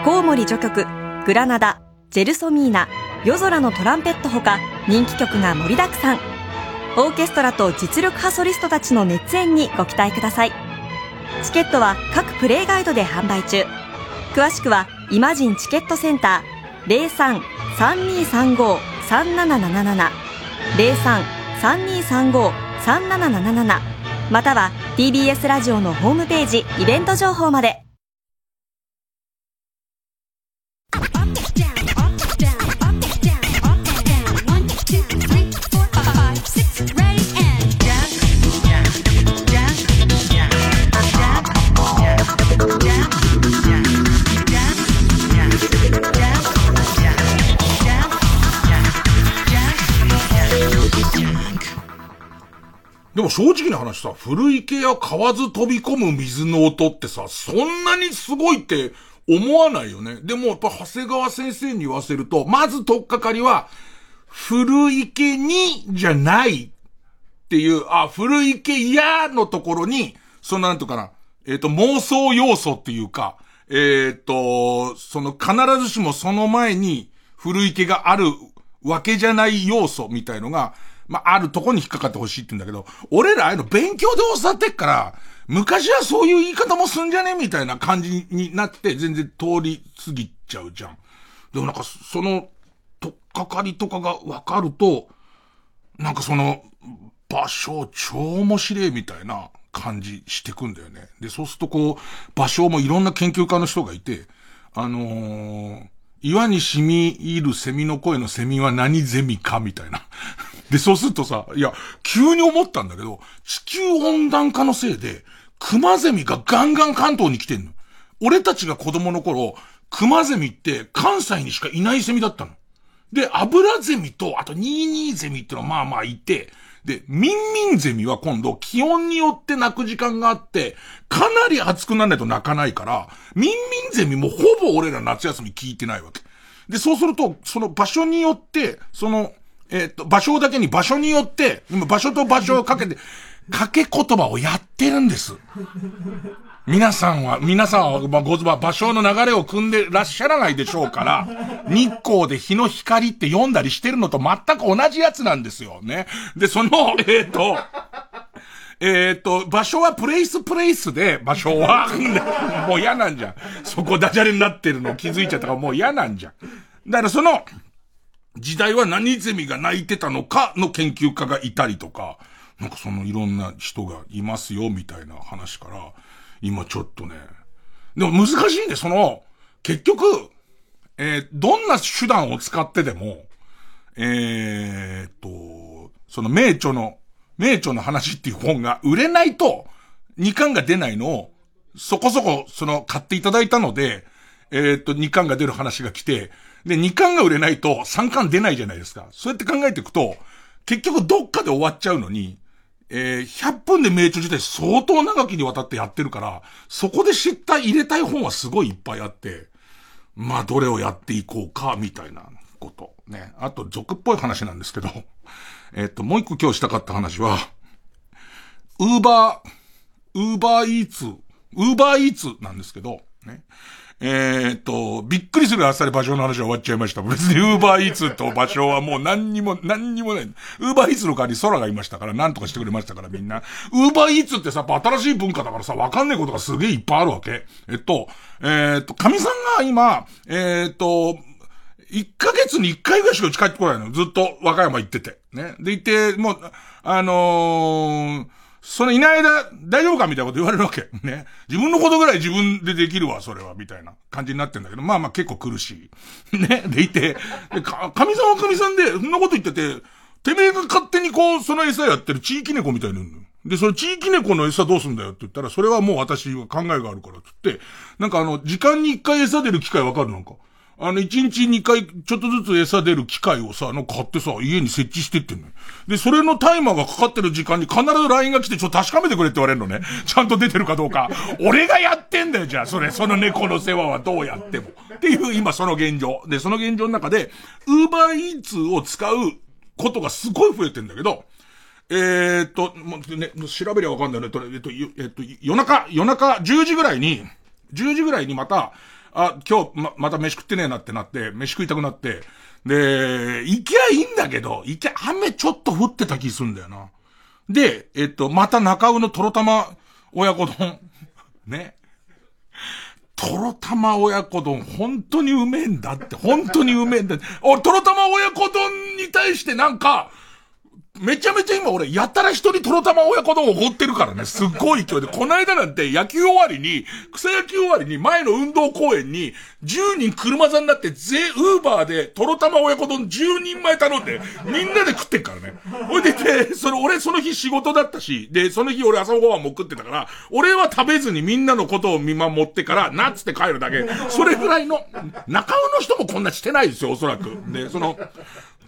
コウモリ序曲グラナダジェルソミーナ夜空のトランペットほか人気曲が盛りだくさん。オーケストラと実力派ソリストたちの熱演にご期待ください。チケットは各プレイガイドで販売中。詳しくはイマジンチケットセンター03-3235-3777 03-3235-3777または TBS ラジオのホームページイベント情報まで。でも正直な話さ、古池や河津飛び込む水の音ってさ、そんなにすごいって思わないよね。でもやっぱ長谷川先生に言わせると、まずとっかかりは、古池にじゃないっていう、あ、古池やのところに、そのなんとかな、えっ、ー、と、妄想要素っていうか、えっ、ー、と、その必ずしもその前に古池があるわけじゃない要素みたいのが、まあ、あるとこに引っかかってほしいって言うんだけど、俺らああいうの勉強で教わってっから、昔はそういう言い方もすんじゃねみたいな感じになって全然通り過ぎちゃうじゃん。でもなんか、その、とっかかりとかがわかると、なんかその、場所超面白いみたいな感じしてくんだよね。で、そうするとこう、場所もいろんな研究家の人がいて、あのー、岩に染み入るセミの声のセミは何ゼミかみたいな。[LAUGHS] で、そうするとさ、いや、急に思ったんだけど、地球温暖化のせいで、クマゼミがガンガン関東に来てんの。俺たちが子供の頃、クマゼミって関西にしかいないセミだったの。で、アブラゼミと、あとニーニーゼミってのはまあまあいて、で、ミンミンゼミは今度気温によって泣く時間があって、かなり暑くならないと泣かないから、ミンミンゼミもほぼ俺ら夏休み聞いてないわけ。で、そうすると、その場所によって、その、えっ、と、場所だけに場所によって、今場所と場所をかけて、かけ言葉をやってるんです。皆さんは、皆さんは、まあ、ご場所の流れを組んでらっしゃらないでしょうから、日光で日の光って読んだりしてるのと全く同じやつなんですよね。で、その、えっ、ー、と、えっ、ー、と、場所はプレイスプレイスで、場所は、[LAUGHS] もう嫌なんじゃん。そこダジャレになってるの気づいちゃったからもう嫌なんじゃん。だからその、時代は何ゼミが泣いてたのかの研究家がいたりとか、なんかそのいろんな人がいますよ、みたいな話から、今ちょっとね。でも難しいんで、その、結局、えー、どんな手段を使ってでも、えー、っと、その名著の、名著の話っていう本が売れないと、2巻が出ないのを、そこそこ、その、買っていただいたので、えー、っと、2巻が出る話が来て、で、2巻が売れないと3巻出ないじゃないですか。そうやって考えていくと、結局どっかで終わっちゃうのに、えー、100分で名著自体相当長きにわたってやってるから、そこで知った入れたい本はすごいいっぱいあって、まあ、どれをやっていこうか、みたいなこと。ね。あと、俗っぽい話なんですけど、[LAUGHS] えっと、もう一個今日したかった話は、ウーバー、ウーバーイーツ、ウーバーイーツなんですけど、ね。えー、っと、びっくりするあっさり場所の話は終わっちゃいました。別にウーバーイーツと場所はもう何にも、何にもない。ウーバーイーツの代わり空がいましたから、なんとかしてくれましたからみんな。ウーバーイーツってさ、新しい文化だからさ、わかんないことがすげえいっぱいあるわけ。えっと、えー、っと、神さんが今、えー、っと、1ヶ月に1回ぐらいしかうち帰ってこないの。ずっと和歌山行ってて。ね。で、行って、もう、あのーそのいない間、大丈夫かみたいなこと言われるわけ。ね。自分のことぐらい自分でできるわ、それは、みたいな感じになってんだけど、まあまあ結構苦しい。ね。でいて、で、か、神さんは神さんで、そんなこと言ってて、てめえが勝手にこう、その餌やってる地域猫みたいになるの。で、その地域猫の餌どうすんだよって言ったら、それはもう私は考えがあるからってって、なんかあの、時間に一回餌出る機会わかるなんか。あの、一日二回、ちょっとずつ餌出る機械をさ、の買ってさ、家に設置してってんのよ。で、それのタイマーがかかってる時間に必ず LINE が来て、ちょっと確かめてくれって言われるのね。[LAUGHS] ちゃんと出てるかどうか。[LAUGHS] 俺がやってんだよ、じゃあ、それ、その猫の世話はどうやっても。っていう、今その現状。で、その現状の中で、ウーバーイーツを使うことがすごい増えてんだけど、えー、っと、もうね、調べりゃわかんないね。えっと、えっと、夜中、夜中10時ぐらいに、10時ぐらいにまた、あ、今日、ま、また飯食ってねえなってなって、飯食いたくなって、で、行きゃいいんだけど、行きゃ雨ちょっと降ってた気すんだよな。で、えっと、また中尾のとろ玉親子丼。[LAUGHS] ね。とろ玉親子丼、本当にうめえんだって、本当にうめえんだって。お、とろ玉親子丼に対してなんか、めちゃめちゃ今俺、やたら一人トロタマ親子丼を掘ってるからね。すっごい勢いで。この間なんて野球終わりに、草野球終わりに前の運動公園に、10人車座になって、ぜ、ウーバーでトロタマ親子丼10人前頼んで、みんなで食ってっからね。ほいで、で、その俺その日仕事だったし、で、その日俺朝ごはんも食ってたから、俺は食べずにみんなのことを見守ってから、なっつって帰るだけ。それぐらいの、中尾の人もこんなしてないですよ、おそらく。で、その、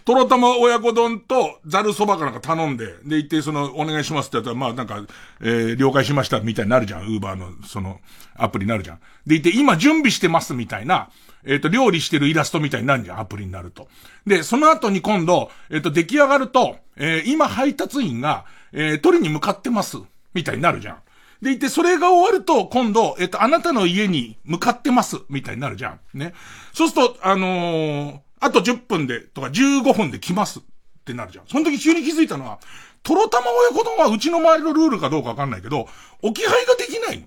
とろたま親子丼とざるそばかなんか頼んで、で、行って、その、お願いしますってやったら、まあなんか、えー、了解しましたみたいになるじゃん。ウーバーの、その、アプリになるじゃん。で、行って、今準備してますみたいな、えっ、ー、と、料理してるイラストみたいになるじゃん。アプリになると。で、その後に今度、えっ、ー、と、出来上がると、えー、今配達員が、えー、取りに向かってます。みたいになるじゃん。でいて、それが終わると、今度、えっと、あなたの家に向かってます、みたいになるじゃん。ね。そうすると、あのー、あと10分で、とか15分で来ます。ってなるじゃん。その時急に気づいたのは、トロ玉親子丼はうちの周りのルールかどうかわかんないけど、置き配ができないの。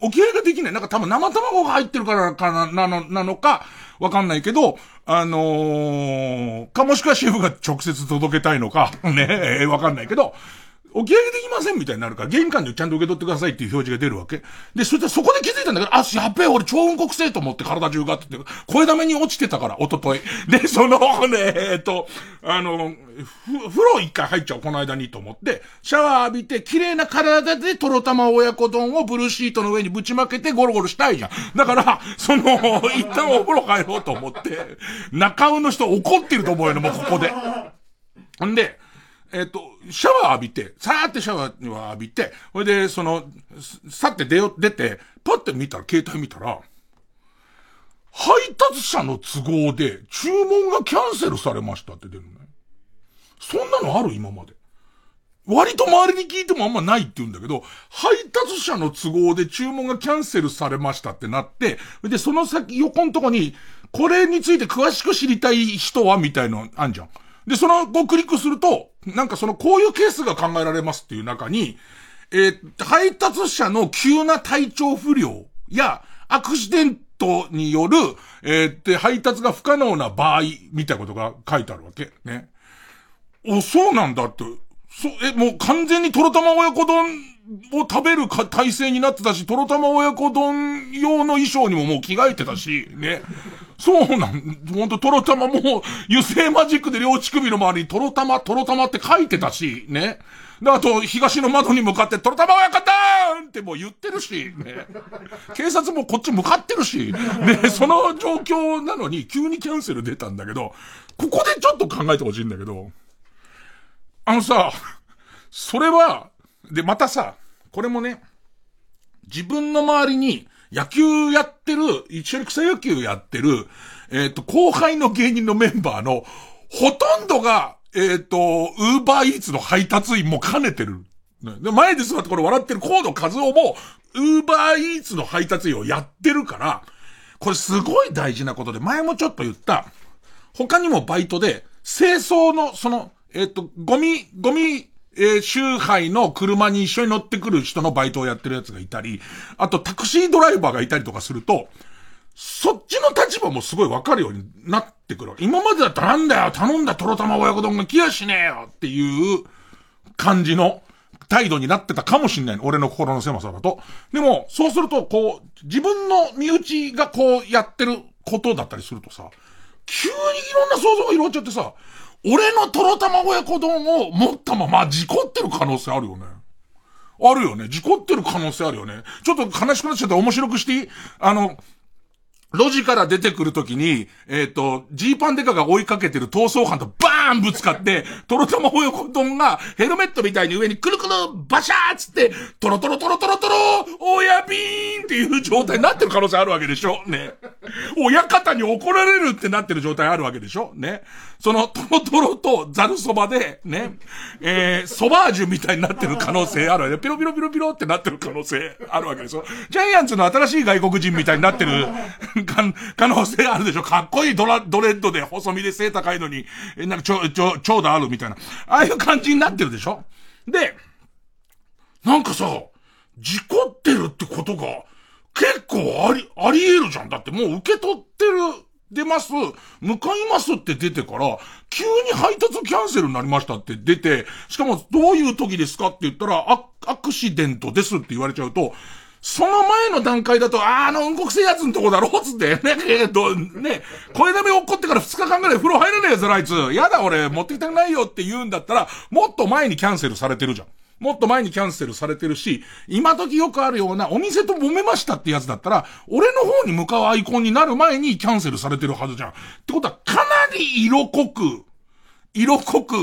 置き配ができない。なんか多分生卵が入ってるからかな、なの、なのか、わかんないけど、あのー、かもしくはシェフが直接届けたいのか、[LAUGHS] ね、わかんないけど、おき上げできませんみたいになるから、玄関でちゃんと受け取ってくださいっていう表示が出るわけ。で、そしたらそこで気づいたんだけど、あ、やっべえ、俺超雲国性と思って体中がって、声だめに落ちてたから、おととい。で、そのね、えっと、あの、ふ風呂一回入っちゃう、この間にと思って、シャワー浴びて、綺麗な体でトロ玉親子丼をブルーシートの上にぶちまけてゴロゴロしたいじゃん。だから、その、一旦お風呂入ろうと思って、中尾の人怒ってると思うよね、もうここで。んで、えっ、と、シャワー浴びて、さーってシャワー浴びて、ほいで、その、さって出よ、出て、パッて見たら、携帯見たら、配達者の都合で注文がキャンセルされましたって出るね。そんなのある今まで。割と周りに聞いてもあんまないって言うんだけど、配達者の都合で注文がキャンセルされましたってなって、で、その先、横のとこに、これについて詳しく知りたい人はみたいのあんじゃん。で、その後クリックすると、なんかそのこういうケースが考えられますっていう中に、えー、配達者の急な体調不良やアクシデントによる、えー、で、配達が不可能な場合、みたいなことが書いてあるわけ。ね。お、そうなんだって。そ、え、もう完全にトロ玉親子丼を食べるか体制になってたし、トロ玉親子丼用の衣装にももう着替えてたし、ね。そうなん、ほんとトロ玉も油性マジックで両乳首の周りにトロ玉、トロ玉って書いてたし、ね。で、あと、東の窓に向かって、トロ玉親方ってもう言ってるし、ね。警察もこっち向かってるし、ね、その状況なのに急にキャンセル出たんだけど、ここでちょっと考えてほしいんだけど、あのさ、それは、で、またさ、これもね、自分の周りに野球やってる、一緒に草野球やってる、えっ、ー、と、後輩の芸人のメンバーの、ほとんどが、えっ、ー、と、ウーバーイーツの配達員も兼ねてる。で前で座ってこれ笑ってるコード和夫も、ウーバーイーツの配達員をやってるから、これすごい大事なことで、前もちょっと言った、他にもバイトで、清掃の、その、えっ、ー、と、ゴミ、ゴミえー、周杯の車に一緒に乗ってくる人のバイトをやってるやつがいたり、あとタクシードライバーがいたりとかすると、そっちの立場もすごいわかるようになってくる。今までだったらなんだよ、頼んだトロ玉親子丼が来やしねえよっていう感じの態度になってたかもしんない。俺の心の狭さだと。でも、そうすると、こう、自分の身内がこうやってることだったりするとさ、急にいろんな想像が広がっちゃってさ、俺のトロ卵や子丼を持ったまま事故ってる可能性あるよね。あるよね。事故ってる可能性あるよね。ちょっと悲しくなっちゃって面白くしていい？あの、路地から出てくるときに、えっ、ー、と、ジーパンデカが追いかけてる逃走犯とバーンぶつかって、トロトロ親子丼がヘルメットみたいに上にくるくるバシャーつって、トロトロトロトロトロ親ビーンっていう状態になってる可能性あるわけでしょ？ね。親方に怒られるってなってる状態あるわけでしょ？ね。そのトロトロとザルそばで、ね、えー、ソバージュみたいになってる可能性あるわけで、ピロピロピロピロってなってる可能性あるわけでしょ？ジャイアンツの新しい外国人みたいになってる [LAUGHS] 可能性あるでしょ？かっこいいドラ、ドレッドで細身で背高いのに、え、なんかちょ、ちょ、長打あるみたいな。ああいう感じになってるでしょ？で、なんかさ、事故ってるってことが、結構あり、あり得るじゃん。だってもう受け取ってる、出ます、向かいますって出てから、急に配達キャンセルになりましたって出て、しかもどういう時ですかって言ったら、アクシデントですって言われちゃうと、その前の段階だと、あ、あの、うんこくせえやつのとこだろうつって、ね、えっと、ね、声だめ起こってから2日間ぐらい風呂入れねえぞ、あいつ。やだ、俺、持ってきたくないよって言うんだったら、もっと前にキャンセルされてるじゃん。もっと前にキャンセルされてるし、今時よくあるようなお店と揉めましたってやつだったら、俺の方に向かうアイコンになる前にキャンセルされてるはずじゃん。ってことは、かなり色濃く、色濃く、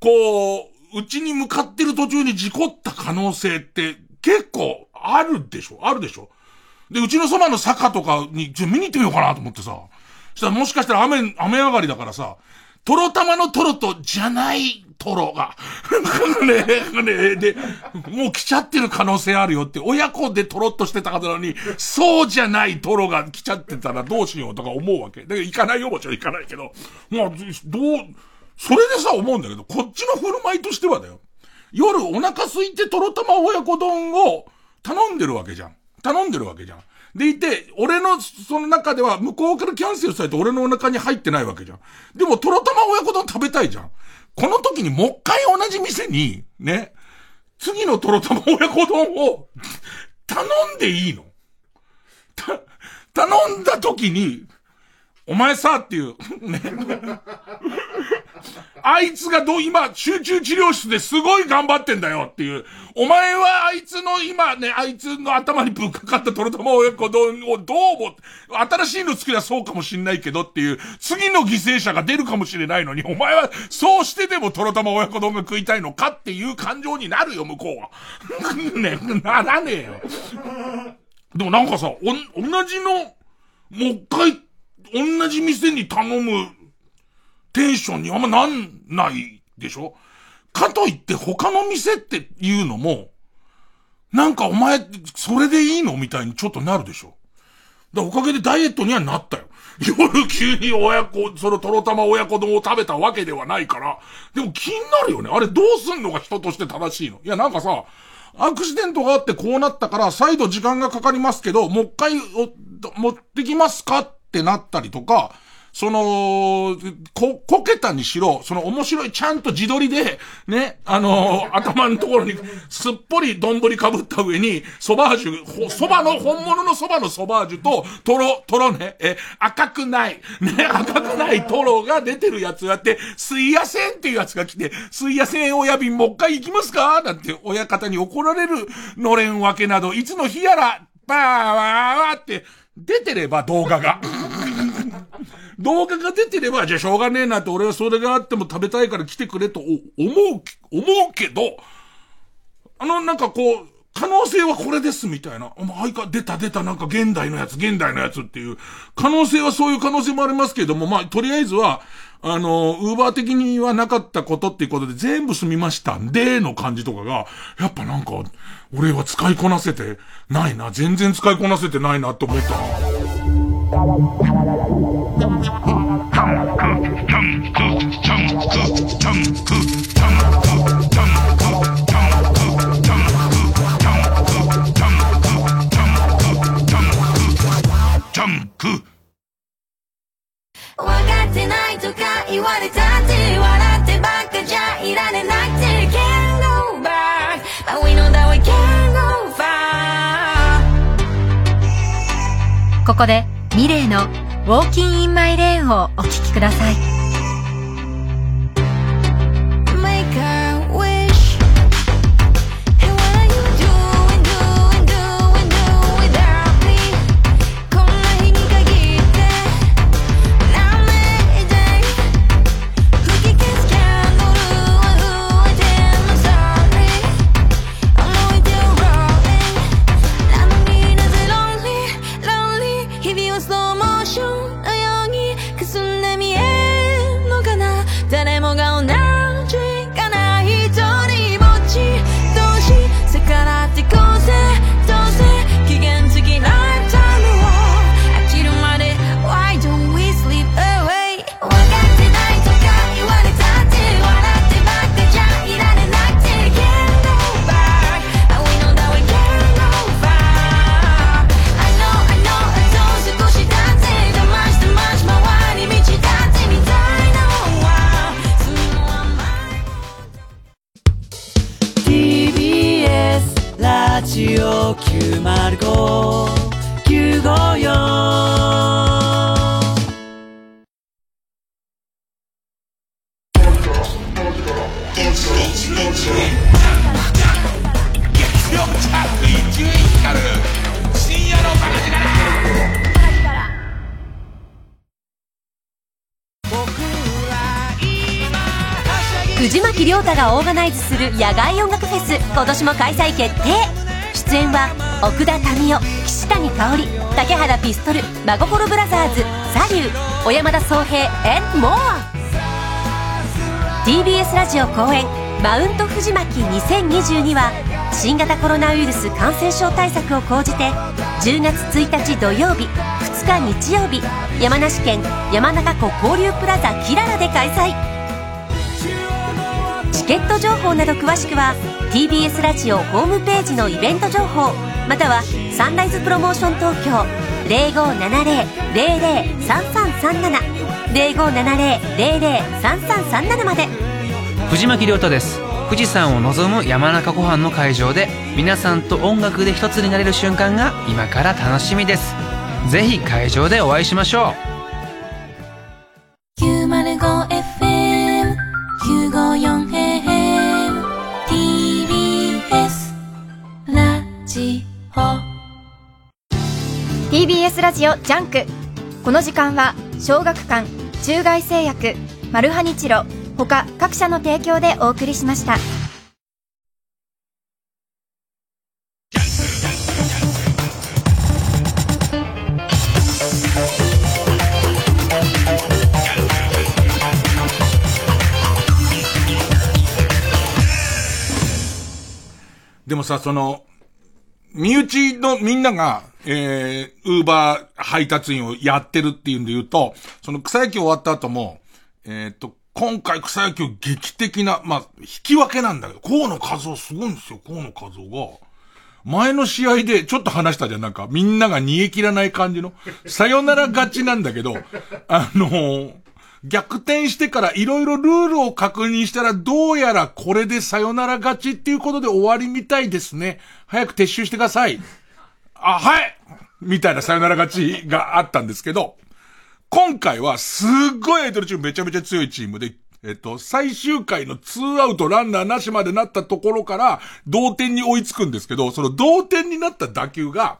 こう、うちに向かってる途中に事故った可能性って結構あるでしょ？あるでしょ？で、うちのそばの坂とかに、ちょ、見に行ってみようかなと思ってさ。したらもしかしたら雨、雨上がりだからさ、トロ玉のトロとじゃないトロが、ね、ね、で、もう来ちゃってる可能性あるよって、親子でトロっとしてたはずなのに、そうじゃないトロが来ちゃってたらどうしようとか思うわけ。だから行かないよ、もちろん行かないけど。まあ、どう、それでさ、思うんだけど、こっちの振る舞いとしてはだよ。夜お腹空いてとろ玉親子丼を頼んでるわけじゃん。頼んでるわけじゃん。でいて、俺の、その中では、向こうからキャンセルされて俺のお腹に入ってないわけじゃん。でも、とろ玉親子丼食べたいじゃん。この時にもう一回同じ店に、ね、次のとろ玉親子丼を頼んでいいのた、頼んだ時に、お前さっていう、ね。[LAUGHS] あいつがどう、今、集中治療室ですごい頑張ってんだよっていう。お前はあいつの今ね、あいつの頭にぶっかかったトロトマ親子丼をどうも、新しいの作りはそうかもしんないけどっていう、次の犠牲者が出るかもしれないのに、お前はそうしてでもトロトマ親子丼が食いたいのかっていう感情になるよ、向こうは。[LAUGHS] ね、ならねえよ。でもなんかさ、お、同じの、もう一回、同じ店に頼むテンションにあんまなんないでしょ？かといって他の店っていうのも、なんかお前、それでいいのみたいにちょっとなるでしょ？だおかげでダイエットにはなったよ。夜急に親子、そのとろ玉親子丼を食べたわけではないから。でも気になるよね。あれどうすんのが人として正しいの？いやなんかさ、アクシデントがあってこうなったから再度時間がかかりますけど、もう一回持ってきますか？ってなったりとか、その、こ、こけたにしろ、その面白い、ちゃんと自撮りで、ね、あのー、頭のところに、すっぽり丼かぶった上に、ソバージュ、そばの、本物のそばのソバージュと、トロ、トロね、え、赤くない、ね、赤くないトロが出てるやつがあって、水野線っていうやつが来て、水野線親便もう一回行きますか？なんて親方に怒られるのれんわけなど、いつの日やら、ばーわーわーって、出てれば動画が。動画が出てれば、じゃあしょうがねえなって俺はそれがあっても食べたいから来てくれと思う、思うけど、あのなんかこう、可能性はこれですみたいな。お前、か、出た出たなんか現代のやつ、現代のやつっていう。可能性はそういう可能性もありますけれども、まあ、とりあえずは、あの、ウーバー的にはなかったことっていうことで全部済みましたんで、の感じとかが、やっぱなんか、俺は使いこなせてないな。全然使いこなせてないなって思った言われたって笑ってばっかじゃいられなくて Can't go back But we know that we can't go far ここでミレ「ウォーキン・イン・マイ・レーン」をお聴きください。も開催決定。出演は奥田民生岸谷香織竹原ピストル真心ブラザーズサリュー小山田宗平 and more TBS ラジオ公演マウント藤巻2022は新型コロナウイルス感染症対策を講じて10月1日土曜日2日日曜日山梨県山中湖交流プラザキララで開催。チケット情報など詳しくは TBS ラジオホームページのイベント情報またはサンライズプロモーション東京0570-003337 0570-003337まで。藤巻亮太です。富士山を望む山中湖畔の会場で皆さんと音楽で一つになれる瞬間が今から楽しみです。ぜひ会場でお会いしましょう。905FM954AM TBS ラジオジャンク。この時間は小学館中外製薬マルハニチロ他各社の提供でお送りしました。でもさ、その、身内のみんなが、えー、ウーバー配達員をやってるっていうんで言うと、その草野球終わった後も、えっ、と、今回草野球劇的な、まあ、引き分けなんだけど、河野和夫すごいんですよ、河野和夫が。前の試合でちょっと話したじゃん、なんか、みんなが逃げ切らない感じの、さよなら勝ちなんだけど、あのー、逆転してからいろいろルールを確認したらどうやらこれでさよなら勝ちっていうことで終わりみたいですね。早く撤収してください。あ、はいみたいなさよなら勝ちがあったんですけど、今回はすっごいアイドルチームめちゃめちゃ強いチームで、えっと、最終回のツーアウトランナーなしまでなったところから同点に追いつくんですけど、その同点になった打球が、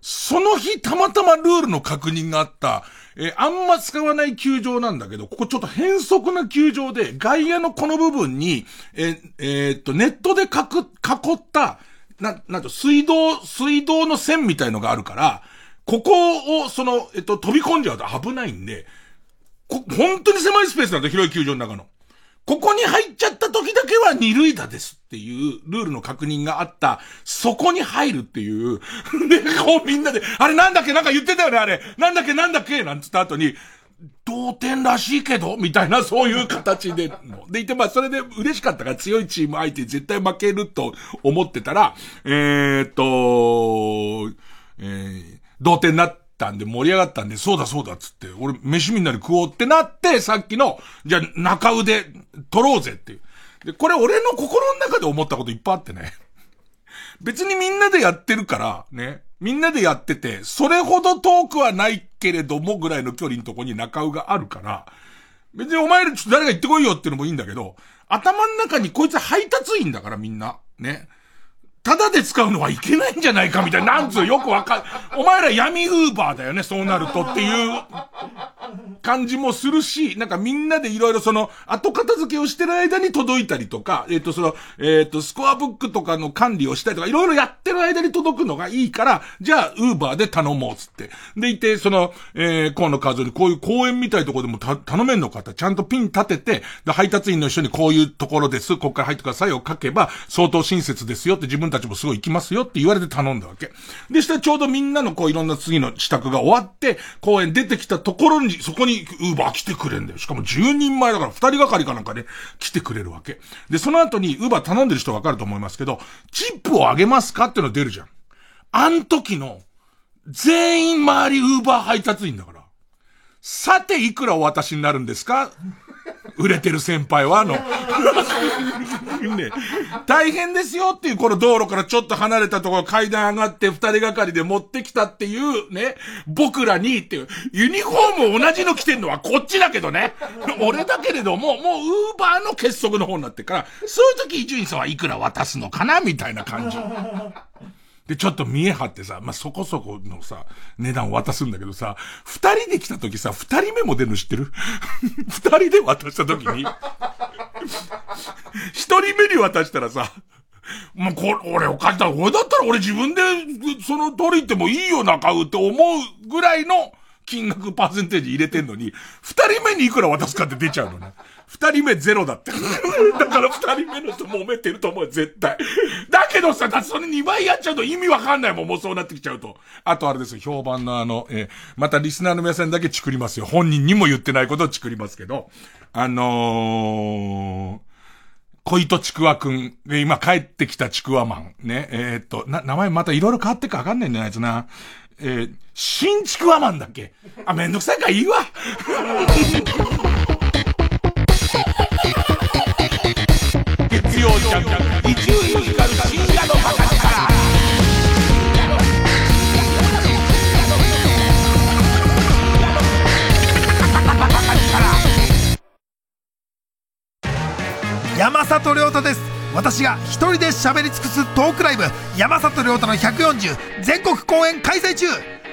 その日たまたまルールの確認があった、えー、あんま使わない球場なんだけど、ここちょっと変則な球場で、外野のこの部分に、えー、えー、っと、ネットで、囲った、な、なんと、水道、水道の線みたいのがあるから、ここを、その、えっと、飛び込んじゃうと危ないんで、こ、本当に狭いスペースなんだ、広い球場の中の。ここに入っちゃった時だけは二塁打ですっていうルールの確認があった、そこに入るっていう。[LAUGHS] で、こうみんなで、あれなんだっけ？なんか言ってたよねあれ。なんだっけ？なんだっけ？なんつった後に、同点らしいけど？みたいな、そういう形で、でいて、まあ、それで嬉しかったから強いチーム相手絶対負けると思ってたら、えー、っと、えー、同点になって、たんで盛り上がったんで、そうだそうだっつって、俺飯みんなで食おうってなって、さっきの、じゃあ中腕取ろうぜっていう。で、これ俺の心の中で思ったこといっぱいあってね。別にみんなでやってるから、ね。みんなでやってて、それほど遠くはないけれどもぐらいの距離のとこに中尾があるから、別にお前らちょっと誰が行ってこいよっていうのもいいんだけど、頭の中にこいつ配達員だからみんな。ね。ただで使うのはいけないんじゃないかみたいな、なんつうよくわかる。お前ら闇ウーバーだよね、そうなるとっていう感じもするし、なんかみんなでいろいろその、後片付けをしてる間に届いたりとか、えっ、ー、とその、えっ、ー、と、スコアブックとかの管理をしたりとか、いろいろやってる間に届くのがいいから、じゃあ、ウーバーで頼もうつって。でいて、その、えー、河野和夫にこういう公園みたいとこでも頼めんのかって、ちゃんとピン立てて、で、配達員の人にこういうところです、ここから入ってくださいを書けば、相当親切ですよって自分たたちもすごい行きますよって言われて頼んだわけ。で、したらちょうどみんなのこういろんな次の支度が終わって、公園出てきたところに、そこにウーバー来てくれんだよ。しかも10人前だから2人がかりかなんかで、ね、来てくれるわけ。で、その後にウーバー頼んでる人わかると思いますけど、チップをあげますかっていうの出るじゃん。あん時の、全員周りウーバー配達員だから。さて、いくらお渡しになるんですか？売れてる先輩は、あの、ね、大変ですよっていう、この道路からちょっと離れたところ階段上がって二人がかりで持ってきたっていうね、僕らにっていう、ユニフォーム同じの着てんのはこっちだけどね、俺だけれども、もうウーバーの結束の方になってから、そういう時伊集院さんはいくら渡すのかなみたいな感じ。で、ちょっと見え張ってさ、まあ、そこそこのさ、値段を渡すんだけどさ、二人で来た時さ、二人目も出るの知ってる？[LAUGHS] 二人で渡した時に、[LAUGHS] 一人目に渡したらさ、もうこれ、俺おかしいだ。俺だったら俺自分で、その取り行ってもいいよな、買うって思うぐらいの金額パーセンテージ入れてんのに、二人目にいくら渡すかって出ちゃうのね。二人目ゼロだって。[LAUGHS] だから二人目の人揉めてると思う絶対。だけどさ、だってそれ二倍やっちゃうと意味わかんないもん、もうそうなってきちゃうと。あとあれですよ、評判のあの、えー、またリスナーの皆さんだけ作りますよ。本人にも言ってないことを作りますけど、あのー、小糸ちくわくん、今帰ってきたちくわマン。ね、えー、っと、な、名前またいろいろ変わってかわかんないんだよ、あいつな。えー、新ちくわマンだっけあ、めんどくさいからいいわ。月曜ジャンク、伊集院光深夜のバカ力。山里亮太です私が一人で喋り尽くすトークライブ山里亮太の140全国公演開催中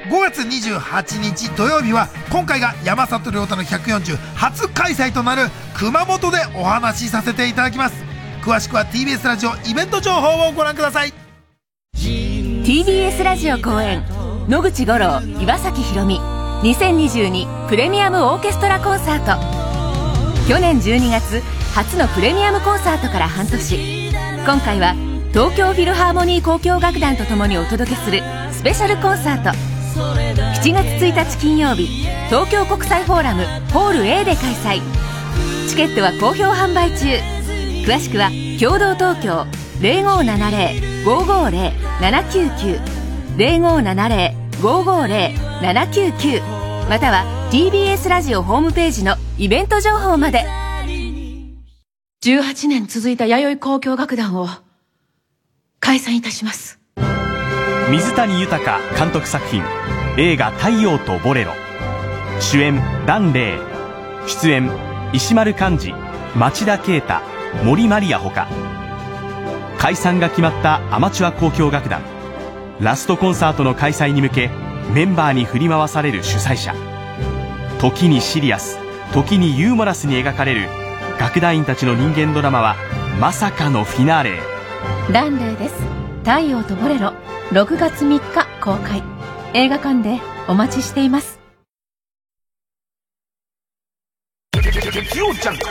5月28日土曜日は今回が山里亮太の140初開催となる熊本でお話しさせていただきます。詳しくは TBS ラジオイベント情報をご覧ください。TBS ラジオ公演野口五郎岩崎宏美。2022プレミアムオーケストラコンサート。去年12月初のプレミアムコンサートから半年。今回は東京フィルハーモニー交響楽団とともにお届けするスペシャルコンサート。7月1日金曜日東京国際フォーラムホール A で開催。チケットは好評販売中。詳しくは共同東京0570-550-799 0570-550-799または TBS ラジオホームページのイベント情報まで。18年続いた弥生交響楽団を解散いたします。水谷豊監督作品映画「太陽とボレロ」主演檀れい。出演石丸幹二。町田啓太森マリアほか。解散が決まったアマチュア交響楽団。ラストコンサートの開催に向けメンバーに振り回される主催者。時にシリアス時にユーモラスに描かれる楽団員たちの人間ドラマはまさかのフィナーレ。へランレイです。太陽とボレロ。6月3日公開。映画館でお待ちしています月曜ジャンク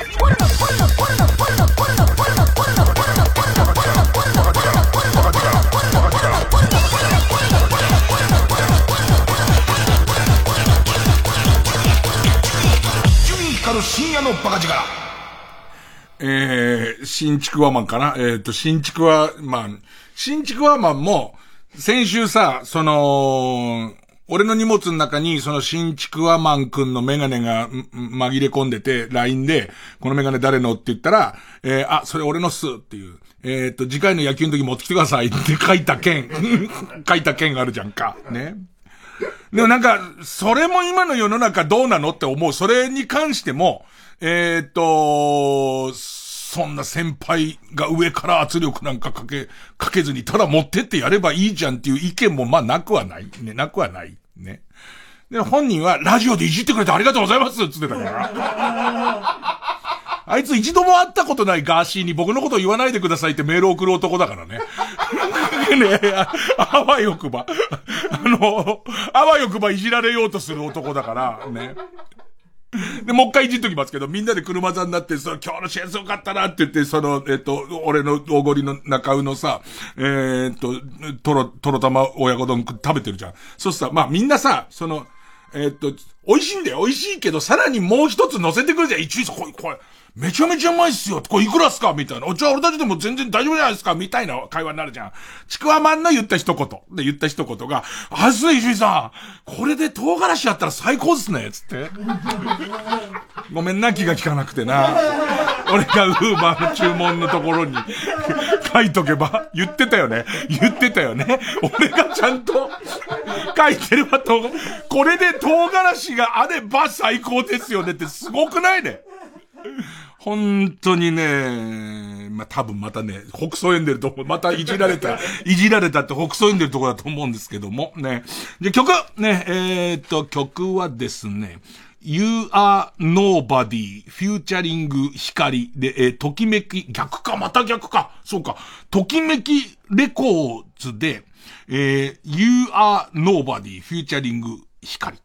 深夜のバカ力。えー、新築ワマンかなえっ、ー、と、新築ワマン。新築ワマンも、先週さ、その、俺の荷物の中に、その新築ワマンくんのメガネが紛れ込んでて、LINE で、このメガネ誰のって言ったら、えー、あ、それ俺のっすっていう。えっ、と、次回の野球の時持ってきてくださいって書いた件、[LAUGHS] 書いた件があるじゃんか。ね。でもなんか、それも今の世の中どうなのって思う。それに関しても、えー、っと、そんな先輩が上から圧力なんかかけ、かけずにただ持ってってやればいいじゃんっていう意見もまあなくはない。ね、なくはない。ね。で、本人はラジオでいじってくれてありがとうございますっつってたから。[LAUGHS] あいつ一度も会ったことないガーシーに僕のこと言わないでくださいってメール送る男だからね。[LAUGHS] ねあわよくば。あの、あわよくばいじられようとする男だから、ね。で、もう一回いじっときますけど、みんなで車座になって、その、今日の試合すごかったなって言って、その、えっと、俺のおごりの中うのさ、えー、っと、とろ、とろ玉親子丼食べてるじゃん。そうしたら、まあみんなさ、その、えっと、美味しいんだよ。美味しいけど、さらにもう一つ乗せてくるじゃん。一位これ、これ、めちゃめちゃうまいっすよ。これいくらっすか？みたいな。じゃあ俺たちでも全然大丈夫じゃないですか？みたいな会話になるじゃん。ちくわまんの言った一言。で、言った一言が、あすね、石井さん。これで唐辛子やったら最高っすね。つって。ごめんな、気が利かなくてな。俺がウーバーの注文のところに書いとけば、言ってたよね。言ってたよね。俺がちゃんと書いてればと、これで唐辛子があれば最高ですよねってすごくないね？[LAUGHS] 本当にね、まあ、多分またね、北総園でると。またいじられた、[LAUGHS] いじられたって北総園でるところだと思うんですけども、ね。で、曲ね、えー、っと、曲はですね、You are nobody, フューチャリング光で、えー、ときめき、逆か、また逆か。そうか。ときめきレコーズで、えー、You are nobody, フューチャリング光。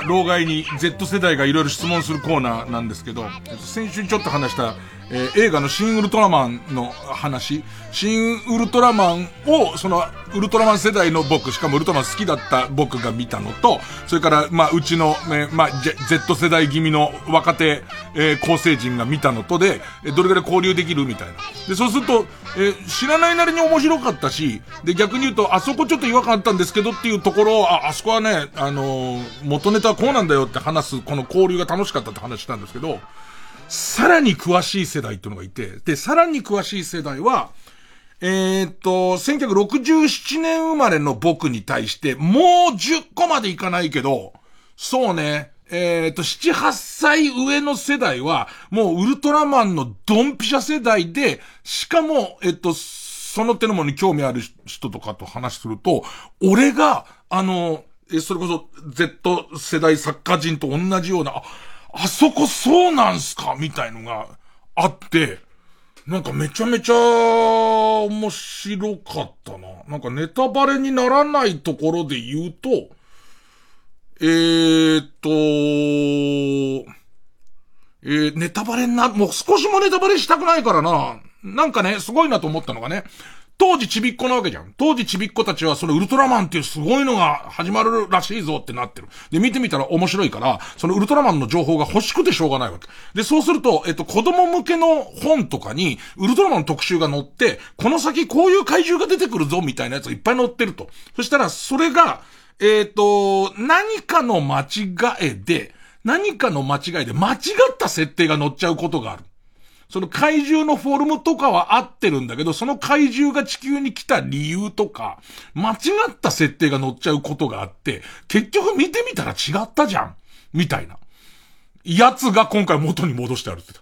な老害に Z 世代がいろいろ質問するコーナーなんですけど、先週ちょっと話したえー、映画の新ウルトラマンの話、新ウルトラマンを、その、ウルトラマン世代の僕、しかもウルトラマン好きだった僕が見たのと、それから、まあ、うちの、えー、まあ、Z 世代気味の若手、えー、構成陣が見たのとで、えどれぐらい交流できるみたいな。で、そうすると、えー、知らないなりに面白かったし、で、逆に言うと、あそこちょっと違和感あったんですけどっていうところを、あ、あそこはね、あの元ネタはこうなんだよって話す、この交流が楽しかったって話したんですけど、さらに詳しい世代っていうのがいて、で、さらに詳しい世代は、えー、っと、1967年生まれの僕に対して、もう10個までいかないけど、そうね、えー、と、7、8歳上の世代は、もうウルトラマンのドンピシャ世代で、しかも、えっと、その手のものに興味ある人とかと話すると、俺が、あの、え、それこそ Z 世代作家人と同じような、ああそこそうなんすか？みたいのがあって、なんかめちゃめちゃ面白かったな。なんかネタバレにならないところで言うと、えーっと、えー、ネタバレな、もう少しもネタバレしたくないからな。なんかね、すごいなと思ったのがね、当時ちびっこなわけじゃん。当時ちびっこたちはそのウルトラマンっていうすごいのが始まるらしいぞってなってる。で、見てみたら面白いから、そのウルトラマンの情報が欲しくてしょうがないわけ。で、そうすると、えっと、子供向けの本とかに、ウルトラマンの特集が載って、この先こういう怪獣が出てくるぞみたいなやつがいっぱい載ってると。そしたら、それが、えっ、と、何かの間違えで、何かの間違いで間違った設定が乗っちゃうことがある。その怪獣のフォルムとかは合ってるんだけど、その怪獣が地球に来た理由とか、間違った設定が乗っちゃうことがあって、結局見てみたら違ったじゃん。みたいな。やつが今回元に戻してあるって。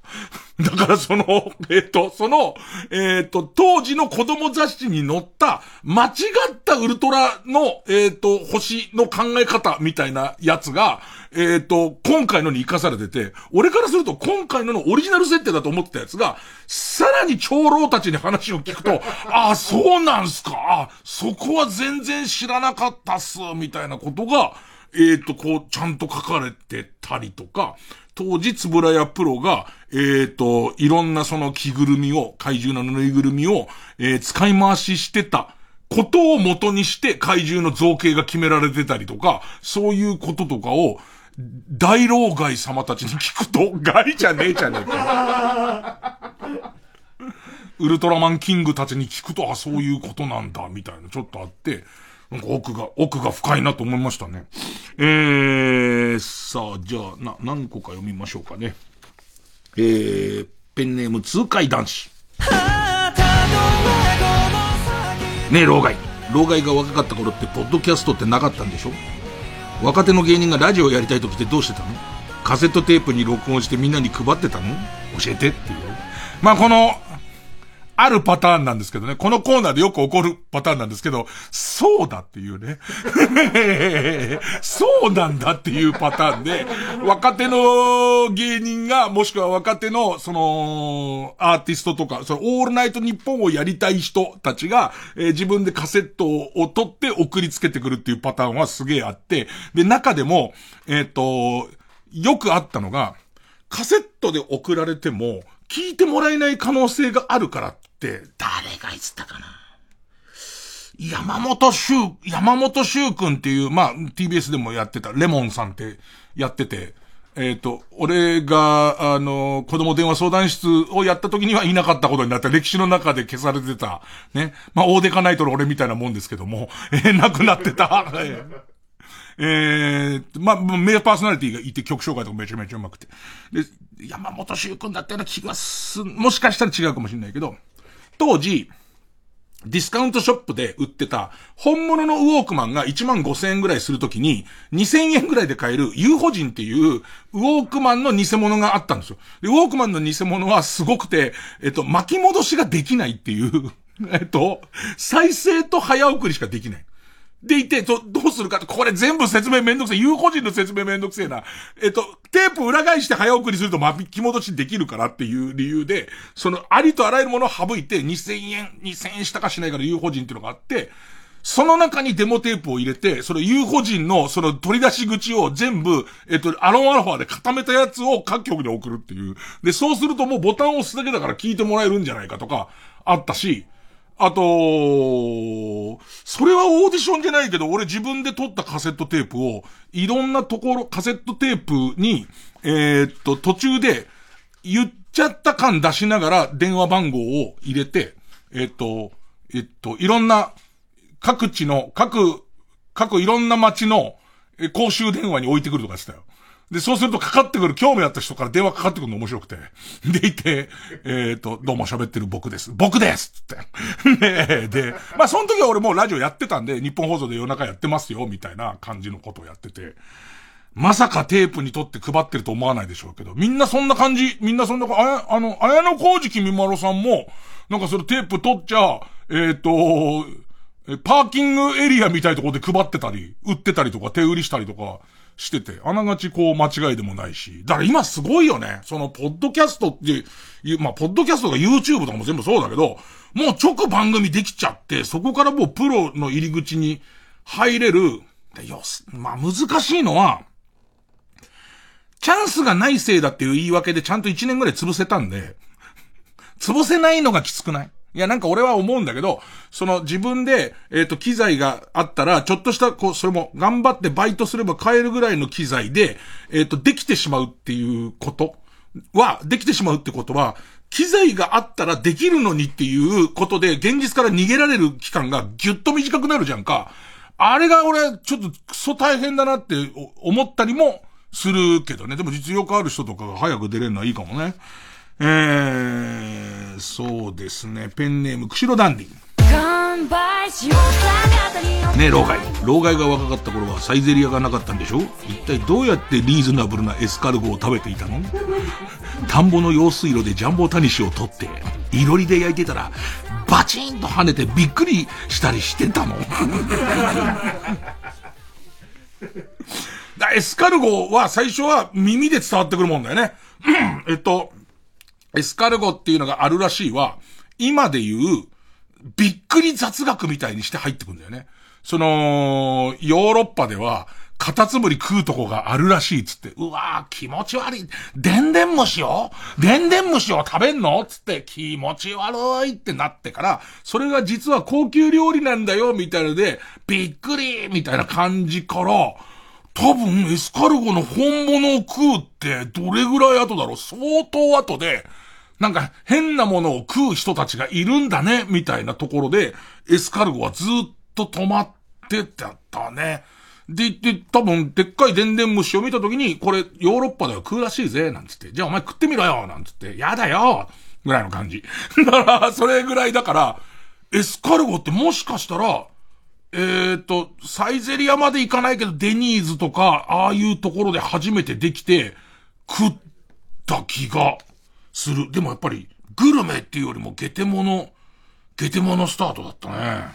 [LAUGHS] だからその、えっ、と、その、えっ、と、当時の子供雑誌に載った間違ったウルトラの、えっ、と、星の考え方みたいなやつが、えっ、と、今回のに活かされてて、俺からすると今回ののオリジナル設定だと思ってたやつが、さらに長老たちに話を聞くと、[LAUGHS] ああ、そうなんすか、あそこは全然知らなかったっす、みたいなことが、えっ、ー、と、こう、ちゃんと書かれてたりとか、当時、つぶらやプロが、えっ、ー、と、いろんなその着ぐるみを、怪獣のぬいぐるみを、えー、使い回ししてたことを元にして怪獣の造形が決められてたりとか、そういうこととかを、大老害様たちに聞くと、[LAUGHS] 害じゃねえじゃねえか。ウルトラマンキングたちに聞くと、あ、そういうことなんだ、みたいな、ちょっとあって、なんか奥が、奥が深いなと思いましたね。えー、さあ、じゃあ、な、何個か読みましょうかね。えー、ペンネーム痛快男子。ねえ、老害。老害が若かった頃って、ポッドキャストってなかったんでしょ？若手の芸人がラジオやりたい時ってどうしてたの？カセットテープに録音してみんなに配ってたの？教えてっていう。まあ、この、あるパターンなんですけどね。このコーナーでよく起こるパターンなんですけど、そうだっていうね。[LAUGHS] そうなんだっていうパターンで、若手の芸人が、もしくは若手の、その、アーティストとか、その、オールナイト日本をやりたい人たちが、えー、自分でカセットを取って送りつけてくるっていうパターンはすげえあって、で、中でも、えっ、ー、と、よくあったのが、カセットで送られても、聞いてもらえない可能性があるから、誰が言ったかな。山本修、山本修君っていう、まあ、TBS でもやってた、レモンさんってやってて、えっ、ー、と、俺が、あの、子供電話相談室をやった時にはいなかったことになった歴史の中で消されてた、ね。まあ、大デカナイトの俺みたいなもんですけども、[LAUGHS] えー、亡くなってた。[LAUGHS] えー、まあ、メイパーソナリティがいて曲紹介とかめちゃめちゃうまくて。で、山本修君だったような気がす、もしかしたら違うかもしれないけど、当時、ディスカウントショップで売ってた、本物のウォークマンが1万5千円ぐらいするときに、2000円ぐらいで買える、UFO 人っていう、ウォークマンの偽物があったんですよ。で、ウォークマンの偽物はすごくて、えっと、巻き戻しができないっていう、えっと、再生と早送りしかできない。でいて、と、どうするかって、これ全部説明めんどくせえ。有個人の説明めんどくせえな。えっと、テープ裏返して早送りすると巻き戻しできるからっていう理由で、そのありとあらゆるものを省いて2000円、2000円したかしないから有個人っていうのがあって、その中にデモテープを入れて、その有個人のその取り出し口を全部、えっと、アロンアルファで固めたやつを各局に送るっていう。で、そうするともうボタンを押すだけだから聞いてもらえるんじゃないかとか、あったし、あと、それはオーディションじゃないけど、俺自分で撮ったカセットテープを、いろんなところ、カセットテープに、えー、っと、途中で、言っちゃった感出しながら電話番号を入れて、えー、っと、えっと、いろんな、各地の、各、各いろんな街の、公衆電話に置いてくるとかしたよ。で、そうするとかかってくる、興味あった人から電話かかってくるの面白くて。でいて、えっ、ー、と、どうも喋ってる僕です。僕ですって。[LAUGHS] ねで、まあその時は俺もうラジオやってたんで、日本放送で夜中やってますよ、みたいな感じのことをやってて。まさかテープに取って配ってると思わないでしょうけど、みんなそんな感じ、みんなそんな、ああの、綾野浩二君まろさんも、なんかそれテープ取っちゃ、えっ、ー、と、パーキングエリアみたいなところで配ってたり、売ってたりとか、手売りしたりとか、してて、あながちこう間違いでもないし。だから今すごいよね。その、ポッドキャストっていう、まあ、ポッドキャストとか YouTube とかも全部そうだけど、もう直番組できちゃって、そこからもうプロの入り口に入れる。でよまあ、難しいのは、チャンスがないせいだっていう言い訳でちゃんと1年ぐらい潰せたんで、潰せないのがきつくない？いや、なんか俺は思うんだけど、その自分で、えっ、ー、と、機材があったら、ちょっとした、こう、それも頑張ってバイトすれば買えるぐらいの機材で、えっ、ー、と、できてしまうっていうことは、できてしまうってことは、機材があったらできるのにっていうことで、現実から逃げられる期間がぎゅっと短くなるじゃんか。あれが俺、ちょっとクソ大変だなって思ったりもするけどね。でも実力ある人とかが早く出れるのはいいかもね。えー、そうですね。ペンネーム、釧路ダンディ。ねえ、老害。老害が若かった頃はサイゼリアがなかったんでしょ？一体どうやってリーズナブルなエスカルゴを食べていたの？田んぼの用水路でジャンボタニシを取って、いろりで焼いてたら、バチンと跳ねてびっくりしたりしてたの [LAUGHS] エスカルゴは最初は耳で伝わってくるもんだよね。えっと、エスカルゴっていうのがあるらしいは、今で言う、びっくり雑学みたいにして入ってくんだよね。その、ヨーロッパでは、カタツムリ食うとこがあるらしいっつって、うわー気持ち悪い。でんでん虫を？でんでん虫を食べんの？っつって気持ち悪いってなってから、それが実は高級料理なんだよ、みたいので、びっくりみたいな感じから、多分エスカルゴの本物を食うってどれぐらい後だろう相当後で、なんか変なものを食う人たちがいるんだね、みたいなところで、エスカルゴはずっと止まってたね。で、で、多分、でっかいでんでん虫を見たときに、これ、ヨーロッパでは食うらしいぜ、なんつって。じゃあお前食ってみろよ、なんつって。やだよぐらいの感じ。[LAUGHS] だから、それぐらいだから、エスカルゴってもしかしたら、えっ、と、サイゼリアまで行かないけど、デニーズとか、ああいうところで初めてできて、食った気がする。でもやっぱり、グルメっていうよりもゲテモノ、ゲテモノスタートだったね。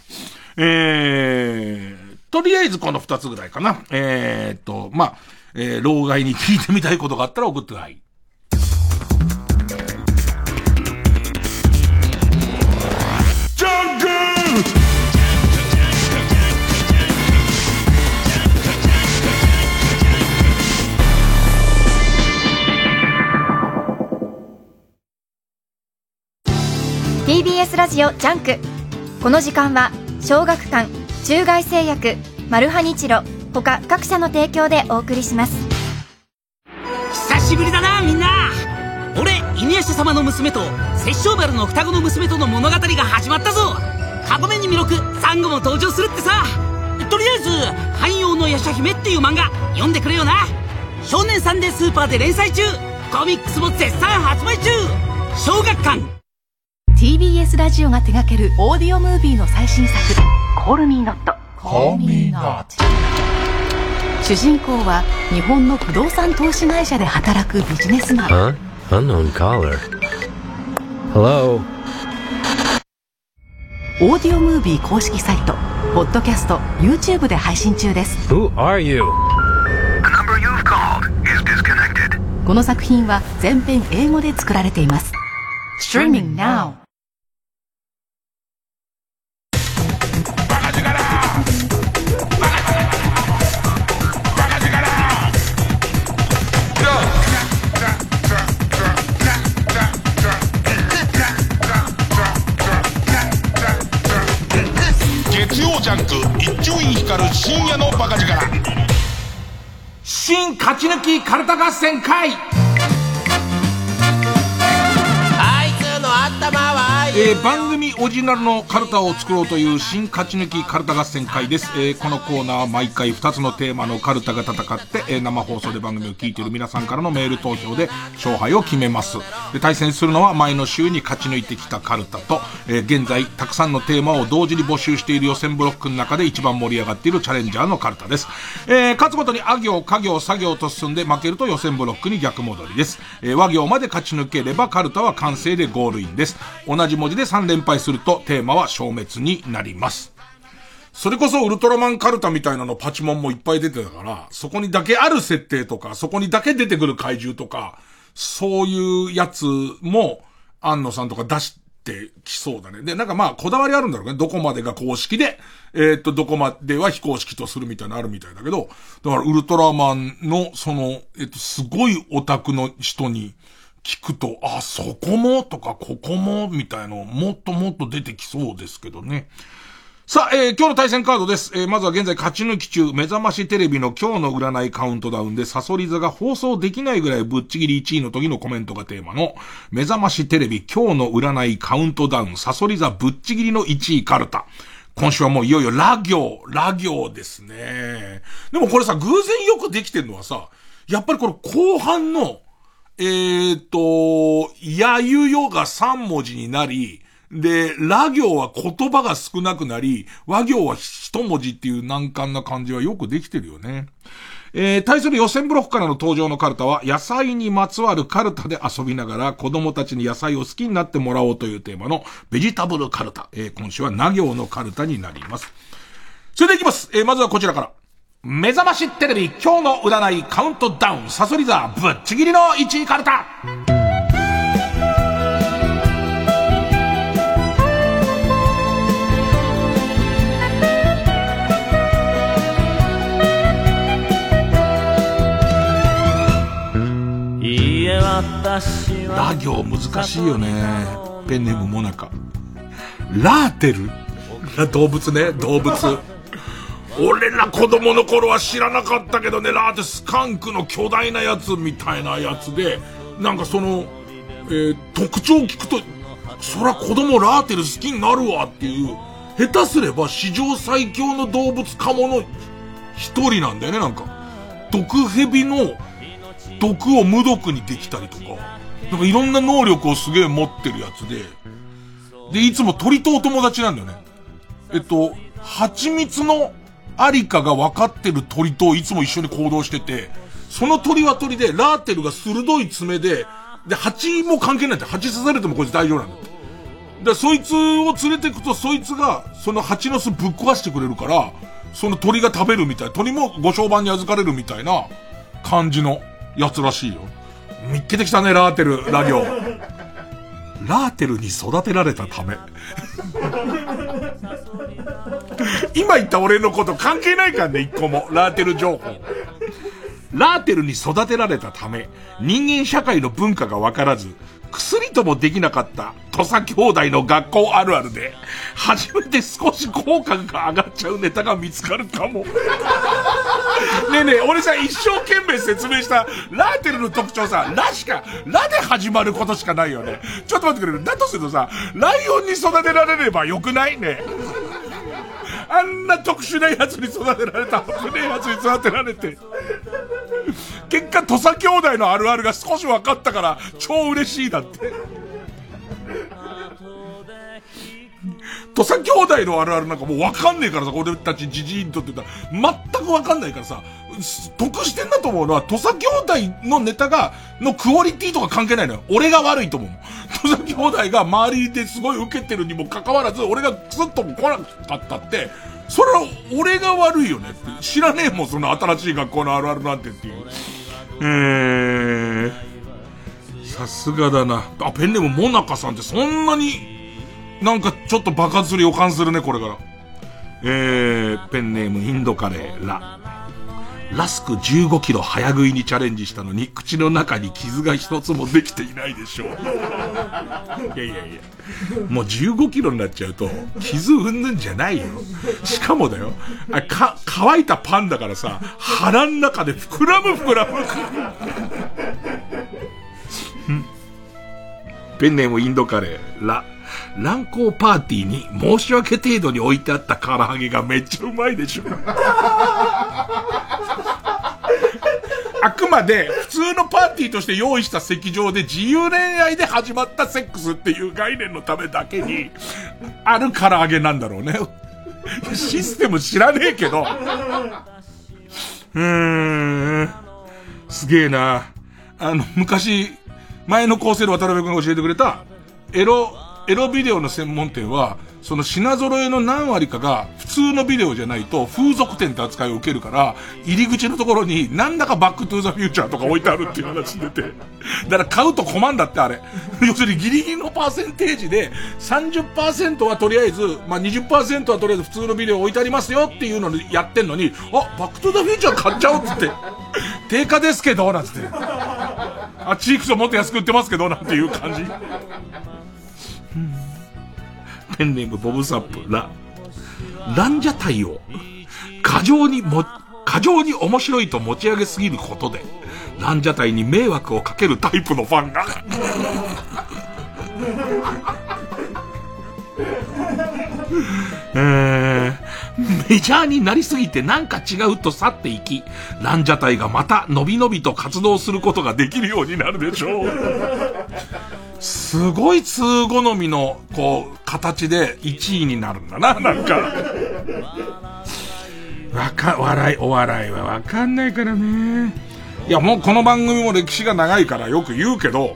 えー、とりあえずこの二つぐらいかな。えー、と、まあ、えー、老害に聞いてみたいことがあったら送ってください。TBS ラジオ JUNK。この時間は小学館中外製薬マルハニチロ他各社の提供でお送りします。久しぶりだなみんな。俺犬夜叉様の娘と殺生丸の双子の娘との物語が始まったぞ。かごめに弥勒珊瑚も登場するってさ。とりあえず「半妖の夜叉姫」っていう漫画読んでくれよな。少年サンデー S で連載中。コミックスも絶賛発売中。小学館 TBS ラジオが手掛けるオーディオムービーの最新作「コールミーノット」Call me not 主人公は日本の不動産投資会社で働くビジネスマン Huh? Unknown caller. Hello? オーディオムービー公式サイトポッドキャスト YouTube で配信中です Who are you? この作品は全編英語で作られています Streaming now ジャンク一丁院光る深夜のバカ力。新勝ち抜きカルタ合戦会。えー番組オリジナルのカルタを作ろうという新勝ち抜きカルタ合戦会です、えーこのコーナーは毎回2つのテーマのカルタが戦って、えー生放送で番組を聞いている皆さんからのメール投票で勝敗を決めます。で対戦するのは前の週に勝ち抜いてきたカルタと、え現在たくさんのテーマを同時に募集している予選ブロックの中で一番盛り上がっているチャレンジャーのカルタです、え勝つごとにあ行家行作業と進んで負けると予選ブロックに逆戻りです、え和行まで勝ち抜ければカルタは完成でゴールンです同じ文字で3連敗するとテーマは消滅になりますそれこそウルトラマンカルタみたいなのパチモンもいっぱい出てたから、そこにだけある設定とか、そこにだけ出てくる怪獣とか、そういうやつも、安野さんとか出してきそうだね。で、なんかまあ、こだわりあるんだろうね。どこまでが公式で、えーっと、どこまでは非公式とするみたいなのあるみたいだけど、だからウルトラマンの、その、えっと、すごいオタクの人に、聞くと、あ、そこも？とか、ここも？みたいの、もっともっと出てきそうですけどね。さあ、えー今日の対戦カードです。えーまずは現在勝ち抜き中、目覚ましテレビの今日の占いカウントダウンで、サソリ座が放送できないぐらいぶっちぎり1位の時のコメントがテーマの、目覚ましテレビ今日の占いカウントダウン、サソリ座ぶっちぎりの1位カルタ。今週はもういよいよラ行、ラ行ですね。でもこれさ、偶然よくできてるのはさ、やっぱりこの後半の、えーと、やゆよが3文字になり、で、ら行は言葉が少なくなり、和行は一文字っていう難関な感じはよくできてるよね。えー、対する予選ブロックからの登場のカルタは、野菜にまつわるカルタで遊びながら、子供たちに野菜を好きになってもらおうというテーマの、ベジタブルカルタ。えー、今週はな行のカルタになります。それでいきます。えー、まずはこちらから。目覚ましテレビ今日の占いカウントダウンサソリ座ぶっちぎりの1位カルタラ行難しいよね。ペンネームモナカ。ラーテル？動物ね、動物。俺ら子供の頃は知らなかったけどね、ラーってスカンクの巨大なやつみたいなやつで、なんかその、えー特徴を聞くと、そら子供ラーテル好きになるわっていう、下手すれば史上最強の動物カモの一人なんだよね、なんか。毒蛇の毒を無毒にできたりとか、なんかいろんな能力をすげえ持ってるやつで、で、いつも鳥とお友達なんだよね。えっと、蜂蜜のありかが分かってる鳥といつも一緒に行動してて、その鳥は鳥で、ラーテルが鋭い爪で、で、蜂も関係ないんだよ。蜂刺されてもこいつ大丈夫なんだよ。で、そいつを連れてくと、そいつが、その蜂の巣ぶっ壊してくれるから、その鳥が食べるみたい。鳥もご商売に預かれるみたいな感じのやつらしいよ。見っけてきたね、ラーテル、ラ行。ラーテルに育てられたため。[LAUGHS] [LAUGHS] [LAUGHS] [LAUGHS] 今言った俺のこと関係ないからね、一個も。ラーテル情報。ラーテルに育てられたため、人間社会の文化がわからず、薬ともできなかった土佐兄弟の学校あるあるで、初めて少し効果が上がっちゃうネタが見つかるかも。[LAUGHS] ねえねえ、俺さ、一生懸命説明した、ラーテルの特徴さ、ラしか、ラで始まることしかないよね。ちょっと待ってくれる。だとするとさ、ライオンに育てられればよくないね。あんな特殊なやつに育てられた、危ねえやつに育てられて。結果、土佐兄弟のあるあるが少し分かったから、超嬉しいだって。土佐兄弟のあるあるなんかもう分かんねえからさ、俺たちじじいにとって言ったら、全く分かんないからさ、得してんだと思うのは、土佐兄弟のネタが、のクオリティとか関係ないのよ。俺が悪いと思う。土佐兄弟が周りですごい受けてるにもかかわらず、俺がクスッと来なかったって、それは俺が悪いよねって。知らねえもん、その新しい学校のあるあるなんてっていう。えー、さすがだな。あ、ペンネームモナカさんってそんなに、なんかちょっと爆発する予感するね、これから。えー、ペンネームインドカレー、ラ。ラスク15キロ早食いにチャレンジしたのに、口の中に傷が一つもできていないでしょう。[LAUGHS] いやいやいや。もう15キロになっちゃうと、傷うんぬんじゃないよ。しかもだよ。あか、乾いたパンだからさ、腹ん中で膨らむ膨らむ。ペンネームインドカレー、ラ。乱行パーティーに申し訳程度に置いてあった唐揚げがめっちゃうまいでしょ。[LAUGHS] あくまで普通のパーティーとして用意した席上で自由恋愛で始まったセックスっていう概念のためだけに、ある唐揚げなんだろうね。システム知らねえけど。[LAUGHS] うーん。すげえな。あの、昔、前の構成で渡辺君が教えてくれた、エロ、エロビデオの専門店は、その品揃えの何割かが普通のビデオじゃないと風俗店って扱いを受けるから、入り口のところになんだかバックトゥーザフューチャーとか置いてあるっていう話出て。だから買うと困んだってあれ。[LAUGHS] 要するにギリギリのパーセンテージで30%はとりあえず、まあ、20%はとりあえず普通のビデオ置いてありますよっていうのにやってんのに、あ、バックトゥーザフューチャー買っちゃおうっつって。定価ですけど、なんつって。あ、チークスをもっと安く売ってますけど、なんていう感じ。ペンネームボブサップ、ラ、ランジャタイを、過剰にも、過剰に面白いと持ち上げすぎることで、ランジャタイに迷惑をかけるタイプのファンが。えー、メジャーになりすぎてなんか違うと去っていき、ランジャタイがまた伸び伸びと活動することができるようになるでしょう。すごい通好みの、こう、形で1位になるんだな、[LAUGHS] なんか。わか、笑い、お笑いはわかんないからね。いや、もうこの番組も歴史が長いからよく言うけど、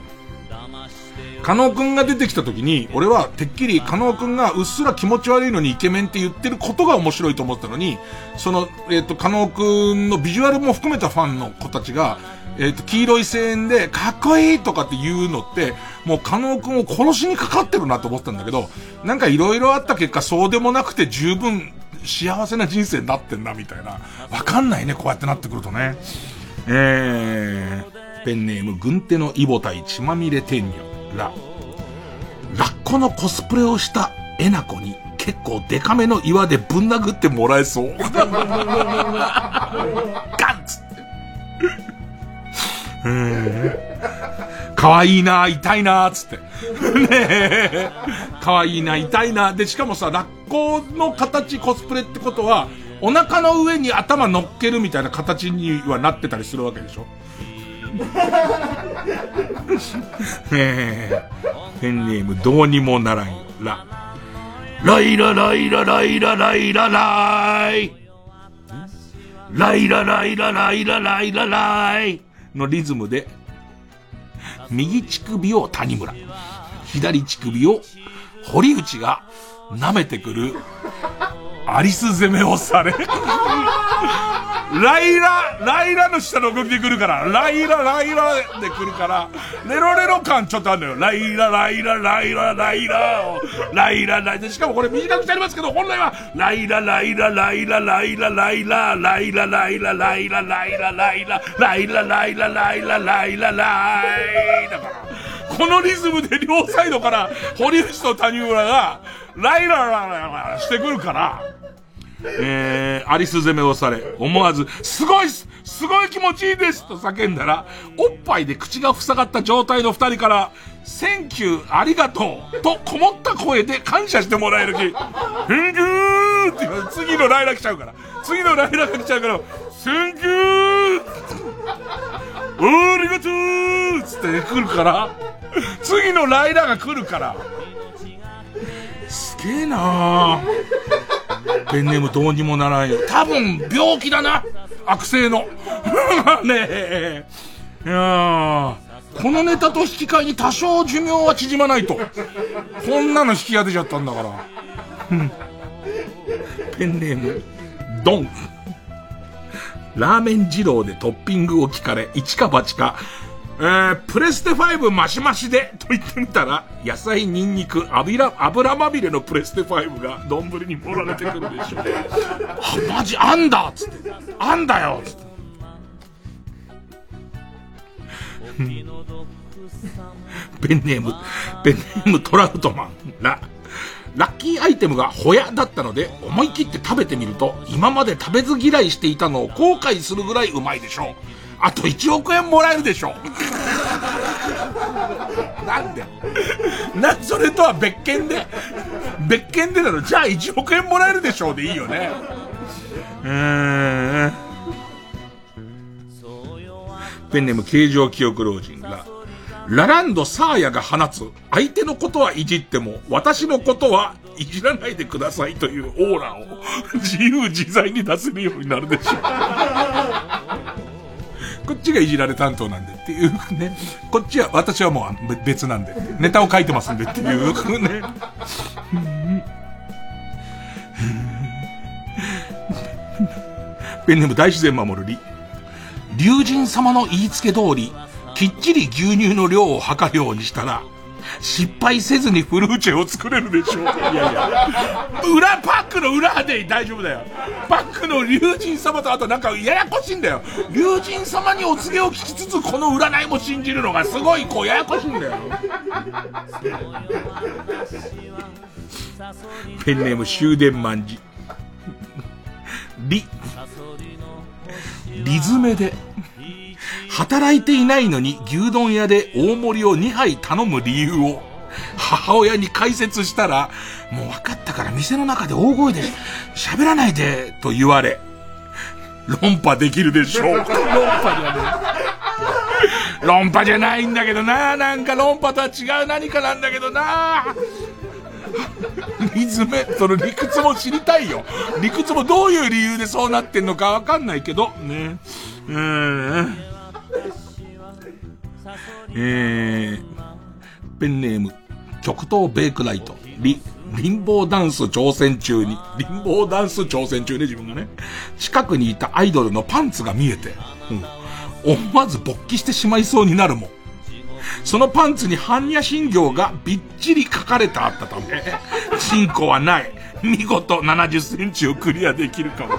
加納くんが出てきた時に、俺はてっきり加納くんがうっすら気持ち悪いのにイケメンって言ってることが面白いと思ったのに、その、えっ、ー、と、加納くんのビジュアルも含めたファンの子たちが、えっ、ー、と、黄色い声援で、かっこいいとかって言うのって、もう、加納くんを殺しにかかってるなと思ったんだけど、なんか色々あった結果、そうでもなくて十分幸せな人生になってんな、みたいな。わかんないね、こうやってなってくるとね。えー、ペンネーム、軍手のイボタイ血まみれ天女、ら。ラッコのコスプレをしたえなこに、結構デカめの岩でぶん殴ってもらえそう。[LAUGHS] ガンツかわいいな、痛いな、つって。ねえ。かわいいな、痛いな。で、しかもさ、ラッコの形コスプレってことは、お腹の上に頭乗っけるみたいな形にはなってたりするわけでしょえペンネームどうにもならんよ。ラ。ライラライラライラライラライ。ライラライラライラライラライ。のリズムで、右乳首を谷村、左乳首を堀内が舐めてくる、アリス攻めをされ。ライラ、ライラの下の動きで来るから、ライラ、ライラで来るから、レロレロ感ちょっとあるのよ。ライラ、ライラ、ライラ、ライラを、ライラ、ライラ、しかもこれ短くしてありますけど、本来は、ライラ、ライラ、ライラ、ライラ、ライラ、ライラ、ライラ、ライラ、ライラ、ライラ、ライラ、ライラ、ライラ、ライラ、ライラだから、このリズムで両サイドから、堀内と谷村が、ライラ、ライラ、ラしてくるから、えー、アリス攻めをされ、思わず、すごいすすごい気持ちいいですと叫んだら、おっぱいで口が塞がった状態の二人から、センキュー、ありがとうとこもった声で感謝してもらえる気。ふんぐーって次のライラ来ちゃうから。次のライラが来ちゃうから、センキューありがとうつって来るから、次のライラが来るから、すげえなペンネームどうにもならんよ。多分、病気だな悪性の。[LAUGHS] ねえ。いやこのネタと引き換えに多少寿命は縮まないと。こんなの引き当てちゃったんだから。ペンネーム、ドン。ラーメン二郎でトッピングを聞かれ、一か八か、えー、プレステ5マシマシで、と言ってみたら、野菜、ニンニク、油、油まみれのプレステ5が丼に盛られてくるでしょう。あ、マジ、あんだっつって。あんだよっつって。ペンネーム、ペンネームトラウトマン。ラ、ラッキーアイテムがホヤだったので、思い切って食べてみると、今まで食べず嫌いしていたのを後悔するぐらいうまいでしょう。あと1億円もらえるでしょ。なんで？な、それとは別件で、別件でなの、じゃあ1億円もらえるでしょうでいいよね。うん。ペンネーム形状記憶老人が、ラランドサーヤが放つ、相手のことはいじっても、私のことはいじらないでくださいというオーラを自由自在に出せるようになるでしょう。こっちがいじられ担当なんでっていうね。こっちは、私はもう別なんで。ネタを書いてますんでっていうね。ペンネーム大自然守るり。竜神様の言いつけ通り、きっちり牛乳の量を測るようにしたら、失敗せずにフルーチェを作れるでしょう。いやいや。裏パックの裏で大丈夫だよ。パックの竜神様とあとなんかややこしいんだよ。竜神様にお告げを聞きつつこの占いも信じるのがすごいこうややこしいんだよ。ペンネーム終電万事。リ、リズメで、働いていないのに牛丼屋で大盛りを2杯頼む理由を母親に解説したら、もう分かったから店の中で大声で喋らないでと言われ、論破できるでしょう。論破じゃね論破じゃないんだけどな。なんか論破とは違う何かなんだけどな。リズム、その理屈も知りたいよ。理屈もどういう理由でそうなってんのかわかんないけど、ね。うん。えー、ペンネーム、極東ベイクライト、リ、リンボーダンス挑戦中に、リンボーダンス挑戦中ね、自分がね。近くにいたアイドルのパンツが見えて、うん。思わず勃起してしまいそうになるもん。そのパンツに般若心経がびっちり書かれてあったため、チンコはない。見事70センチをクリアできるかも。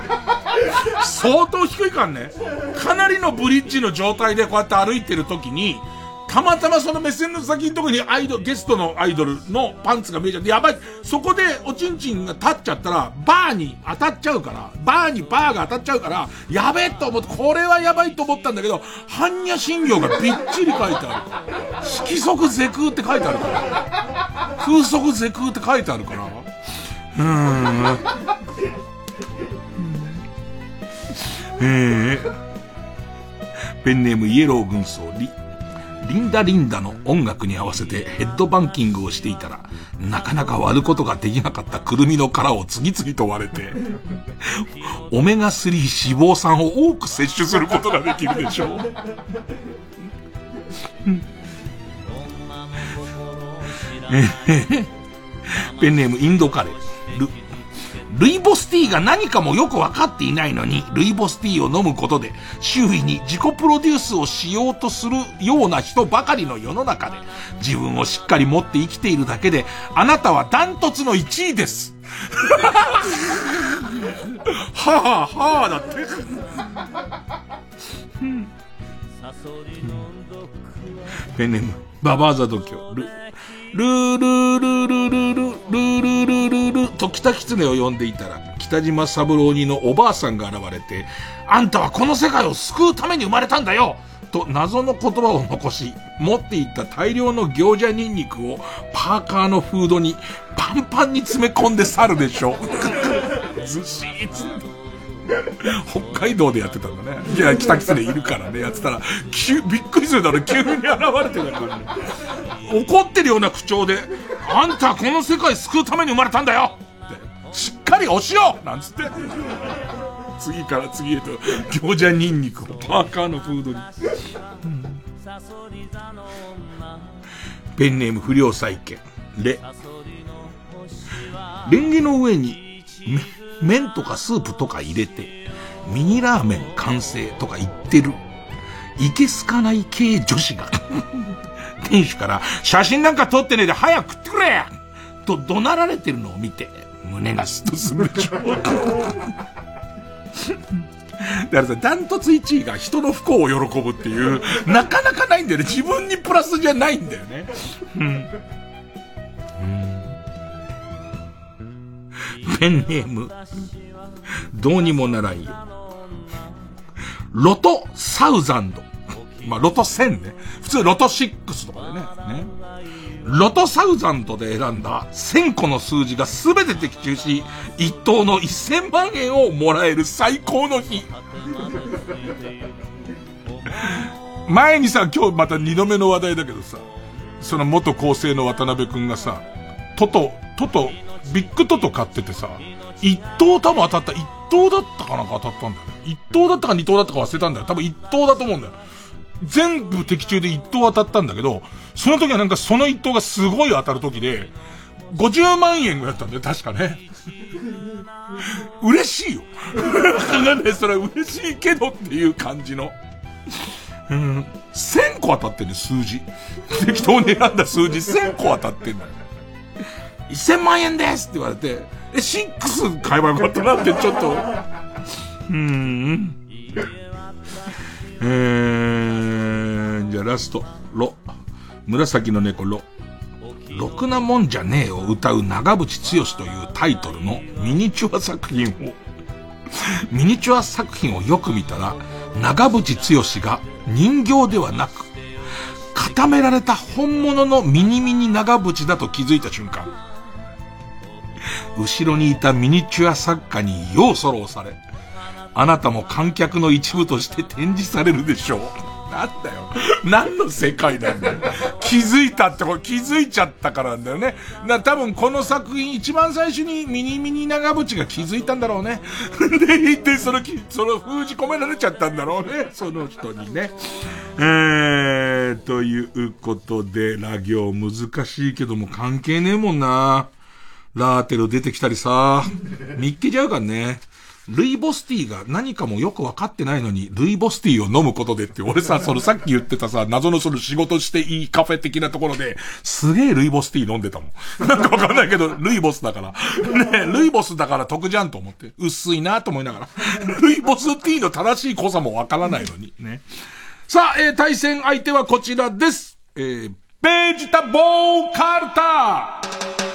相当低いからね。かなりのブリッジの状態でこうやって歩いてる時に、たまたまその目線の先のとこにアイドル、ゲストのアイドルのパンツが見えちゃって、やばい。そこでおちんちんが立っちゃったら、バーに当たっちゃうから、バーにバーが当たっちゃうから、やべえと思って、これはやばいと思ったんだけど、般若心経がびっちり書いてある。色即是空って書いてあるから。風速是空って書いてあるから。うーん。えー、ペンネームイエロー軍曹リ。リンダリンダの音楽に合わせてヘッドバンキングをしていたら、なかなか割ることができなかったくるみの殻を次々と割れて、オメガ3脂肪酸を多く摂取することができるでしょう。ペンネームインドカレー。ル、ルイボスティーが何かもよくわかっていないのに、ルイボスティーを飲むことで、周囲に自己プロデュースをしようとするような人ばかりの世の中で、自分をしっかり持って生きているだけで、あなたはダントツの1位です。[LAUGHS] はあ、はあ、だって。ペンネーム、ババーザ度胸、ル、ルールールールールールールールールールールと北狐を呼んでいたら、北島三郎にのおばあさんが現れて、あんたはこの世界を救うために生まれたんだよと謎の言葉を残し、持っていった大量の行者ニンニクをパーカーのフードにパンパンに詰め込んで去るでしょ。ずしーつって。北海道でやってたんだね。いや、北狐いるからね、やってたら、急、びっくりするだろ、急に現れてたからね。怒ってるような口調で、あんたこの世界救うために生まれたんだよって、しっかり押しようなんつって。次から次へと、餃子ニンニクをパーカーのフードに。ペンネーム不良債権。レ。レンゲの上に、麺とかスープとか入れて、ミニラーメン完成とか言ってる、いけすかない系女子が、[LAUGHS] 店主から写真なんか撮ってねえで早く食ってくれと怒鳴られてるのを見て、胸がスッとするでしょ。[LAUGHS] だからさ、ダントツ1位が人の不幸を喜ぶっていう、なかなかないんだよね。自分にプラスじゃないんだよね。うん。ペンネーム、どうにもならんよ。ロトサウザンド。まあ、ロト1000ね。普通ロト6とかでね。ね。ロトサウザンドで選んだ1000個の数字が全て的中し、一等の1000万円をもらえる最高の日。前にさ、今日また二度目の話題だけどさ、その元構成の渡辺くんがさ、トト、トト、ビッグトト買っててさ、一等多分当たった、一等だったかなんか当たったんだよね。一等だったか二等だったか忘れたんだよ。多分一等だと思うんだよ。全部的中で一等当たったんだけど、その時はなんかその一等がすごい当たる時で、50万円ぐらいだったんだよ、確かね。嬉しいよ。なんでそれは嬉しいけどっていう感じの。うん。1000個当たってんね、数字。適当に選んだ数字1000個当たってんだよ。1000万円ですって言われて、え、6買えばよかったなってちょっと。うーん。えー、じゃあラスト、ロ。紫の猫ロ。ろくなもんじゃねえを歌う長渕剛というタイトルのミニチュア作品を、ミニチュア作品をよく見たら、長渕剛が人形ではなく、固められた本物のミニミニ長渕だと気づいた瞬間、後ろにいたミニチュア作家にようソロをされ、あなたも観客の一部として展示されるでしょう。なんだよ。何の世界なんだよ。気づいたってこれ気づいちゃったからなんだよね。だ多分この作品一番最初にミニミニ長渕が気づいたんだろうね。[LAUGHS] で、で、その、その封じ込められちゃったんだろうね。その人にね。えー、ということで、ラ行難しいけども関係ねえもんな。ラーテル出てきたりさ、見っけちゃうからね。ルイボスティーが何かもよくわかってないのに、ルイボスティーを飲むことでって、俺さ、[LAUGHS] そのさっき言ってたさ、謎のその仕事していいカフェ的なところで、すげえルイボスティー飲んでたもん。[LAUGHS] なんかわかんないけど、ルイボスだから。ねルイボスだから得じゃんと思って。薄いなと思いながら。ルイボスティーの正しい濃さもわからないのに。ね。さあ、えー、対戦相手はこちらです。えー、ベジタボーカルタ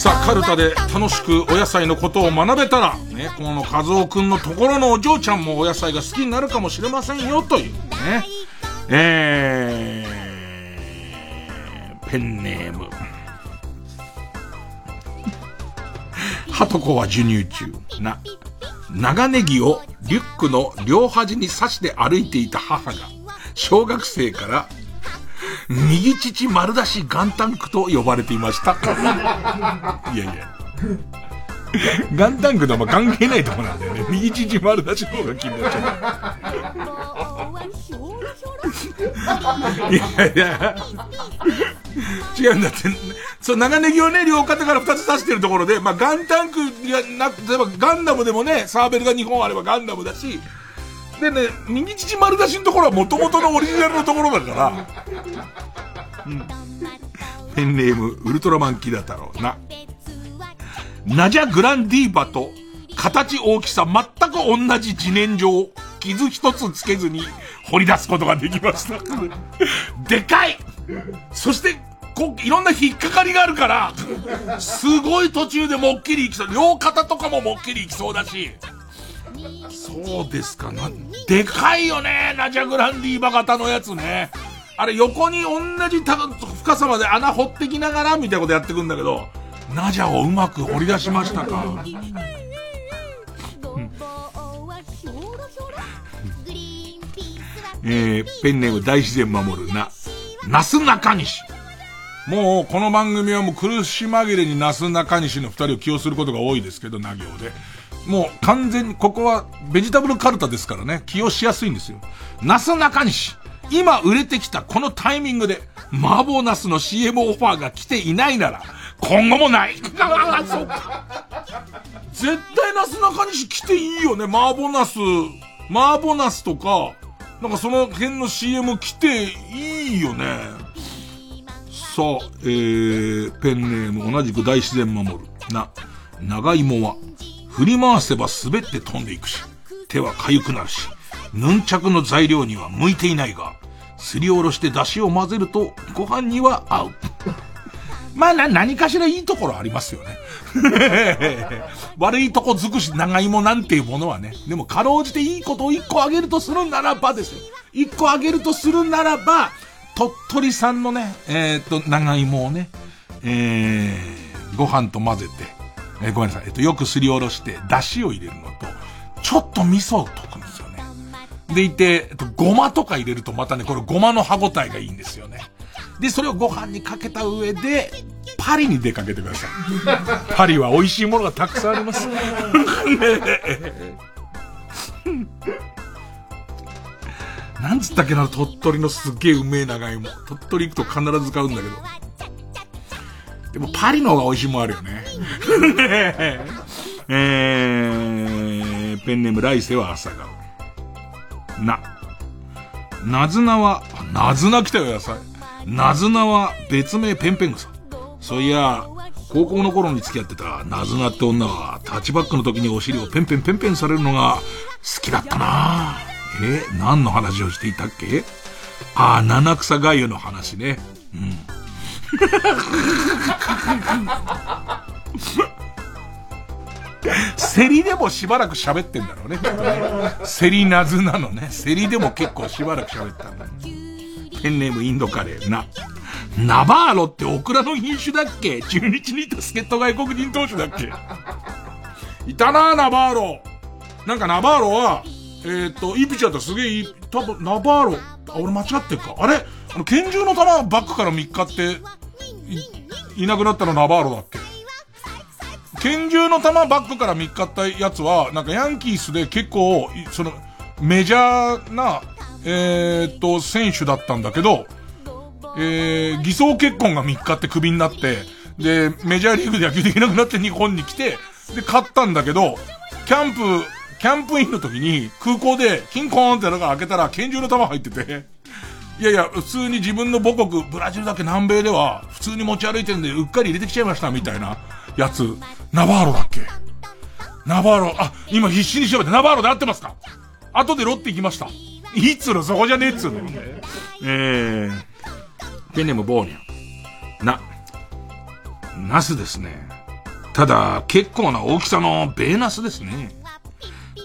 さあ、カルタで楽しくお野菜のことを学べたら、ね、この和夫くんのところのお嬢ちゃんもお野菜が好きになるかもしれませんよ、というね。えー、ペンネーム。はとこは授乳中。な、長ネギをリュックの両端に刺して歩いていた母が、小学生から右乳丸出しガンタンクと呼ばれていました。いやいや。ガンタンクとは関係ないとこなんだよね。右乳丸出しの方が気になっちゃう。いやいや。違うんだって、そう、長ネギをね、両肩から二つ刺してるところで、まあ、ガンタンクがな、例えばガンダムでもね、サーベルが2本あればガンダムだし、でね、右乳丸出しのところは元々のオリジナルのところだから、うん。ペンネーム、ウルトラマンキダ太郎な。ナジャグランディーバと、形大きさ全く同じ自然上、傷一つつけずに掘り出すことができました。でかいそして、こいろんな引っかかりがあるから、すごい途中でもっきりいきそう。両肩とかももっきりいきそうだし。そうですかな。でかいよね、ナジャグランディーバ型のやつね。あれ横に同じ深さまで穴掘ってきながらみたいなことやってくんだけど、ナジャをうまく掘り出しましたか。えー、ペンネーム大自然守るな、なすなかにし。もう、この番組はもう苦し紛れになすなかにしの二人を起用することが多いですけど、な行で。もう完全に、ここはベジタブルカルタですからね、起用しやすいんですよ。なすなかにし。今売れてきたこのタイミングで、麻婆ナスの CM オファーが来ていないなら、今後もない。そうか。絶対なすなかにし来ていいよね、麻婆ナス。麻婆ナスとか、なんかその辺の CM 来ていいよね。さあ、えー、ペンネーム同じく大自然守る。な、長芋は、振り回せば滑って飛んでいくし、手は痒くなるし、ヌンチャクの材料には向いていないが、すりおろして出汁を混ぜるとご飯には合う。[LAUGHS] まあな、何かしらいいところありますよね。[LAUGHS] 悪いとこ尽くし長芋なんていうものはね。でもかろうじていいことを一個あげるとするならばですよ。一個あげるとするならば、鳥取産のね、えー、っと、長芋をね、えー、ご飯と混ぜて、えー、ごめんなさい、えっと、よくすりおろして、出汁を入れるのと、ちょっと味噌を溶くんですよね。でいて、えっと、ごまとか入れるとまたね、これごまの歯応えがいいんですよね。で、それをご飯にかけた上で、パリに出かけてください。[LAUGHS] パリは美味しいものがたくさんあります。[LAUGHS] なんつったっけな、鳥取のすっげえうめえ長芋。鳥取行くと必ず買うんだけど。でもパリの方が美味しいもあるよね。[LAUGHS] えー、ペンネーム来世は朝顔。な。なずなは、なずな来たよ、野菜。なずなは別名ペンペン草。そういや、高校の頃に付き合ってたなずなって女は、タッチバックの時にお尻をペンペンペンペンされるのが好きだったなえ、何の話をしていたっけ？ああ、七草がゆの話ね。うん。セリでもしばらく喋ってんだろうね。セリナズなのね。セリでも結構しばらく喋ったんだ、ね。ペンネームインドカレーな。ナバーロってオクラの品種だっけ？中日にいた助っ人外国人投手だっけ？いたなナバーロ。なんかナバーロは、えー、っと、いいピッチャーだったすげえいい、多分、ナバーロ。あ、俺間違ってるか。あれ？あの、拳銃の弾バックから3日って、い、いなくなったのナバーロだっけ？拳銃の弾バックから3日ったやつは、なんかヤンキースで結構、その、メジャーな、えー、っと、選手だったんだけど、えー、偽装結婚が3日ってクビになって、で、メジャーリーグで野球できなくなって日本に来て、で、勝ったんだけど、キャンプ、キャンプインの時に空港でキンコーンってのが開けたら拳銃の弾入ってて、いやいや、普通に自分の母国、ブラジルだけ南米では、普通に持ち歩いてるんで、うっかり入れてきちゃいました、みたいなやつ。ナバーロだっけ？ナバーロ、あ、今必死に調べて、ナバーロで合ってますか？後でロッテ行きました。いつの？そこじゃねえっつうの。えー、ペネムボーニャ。な、ナスですね。ただ、結構な大きさのベーナスですね。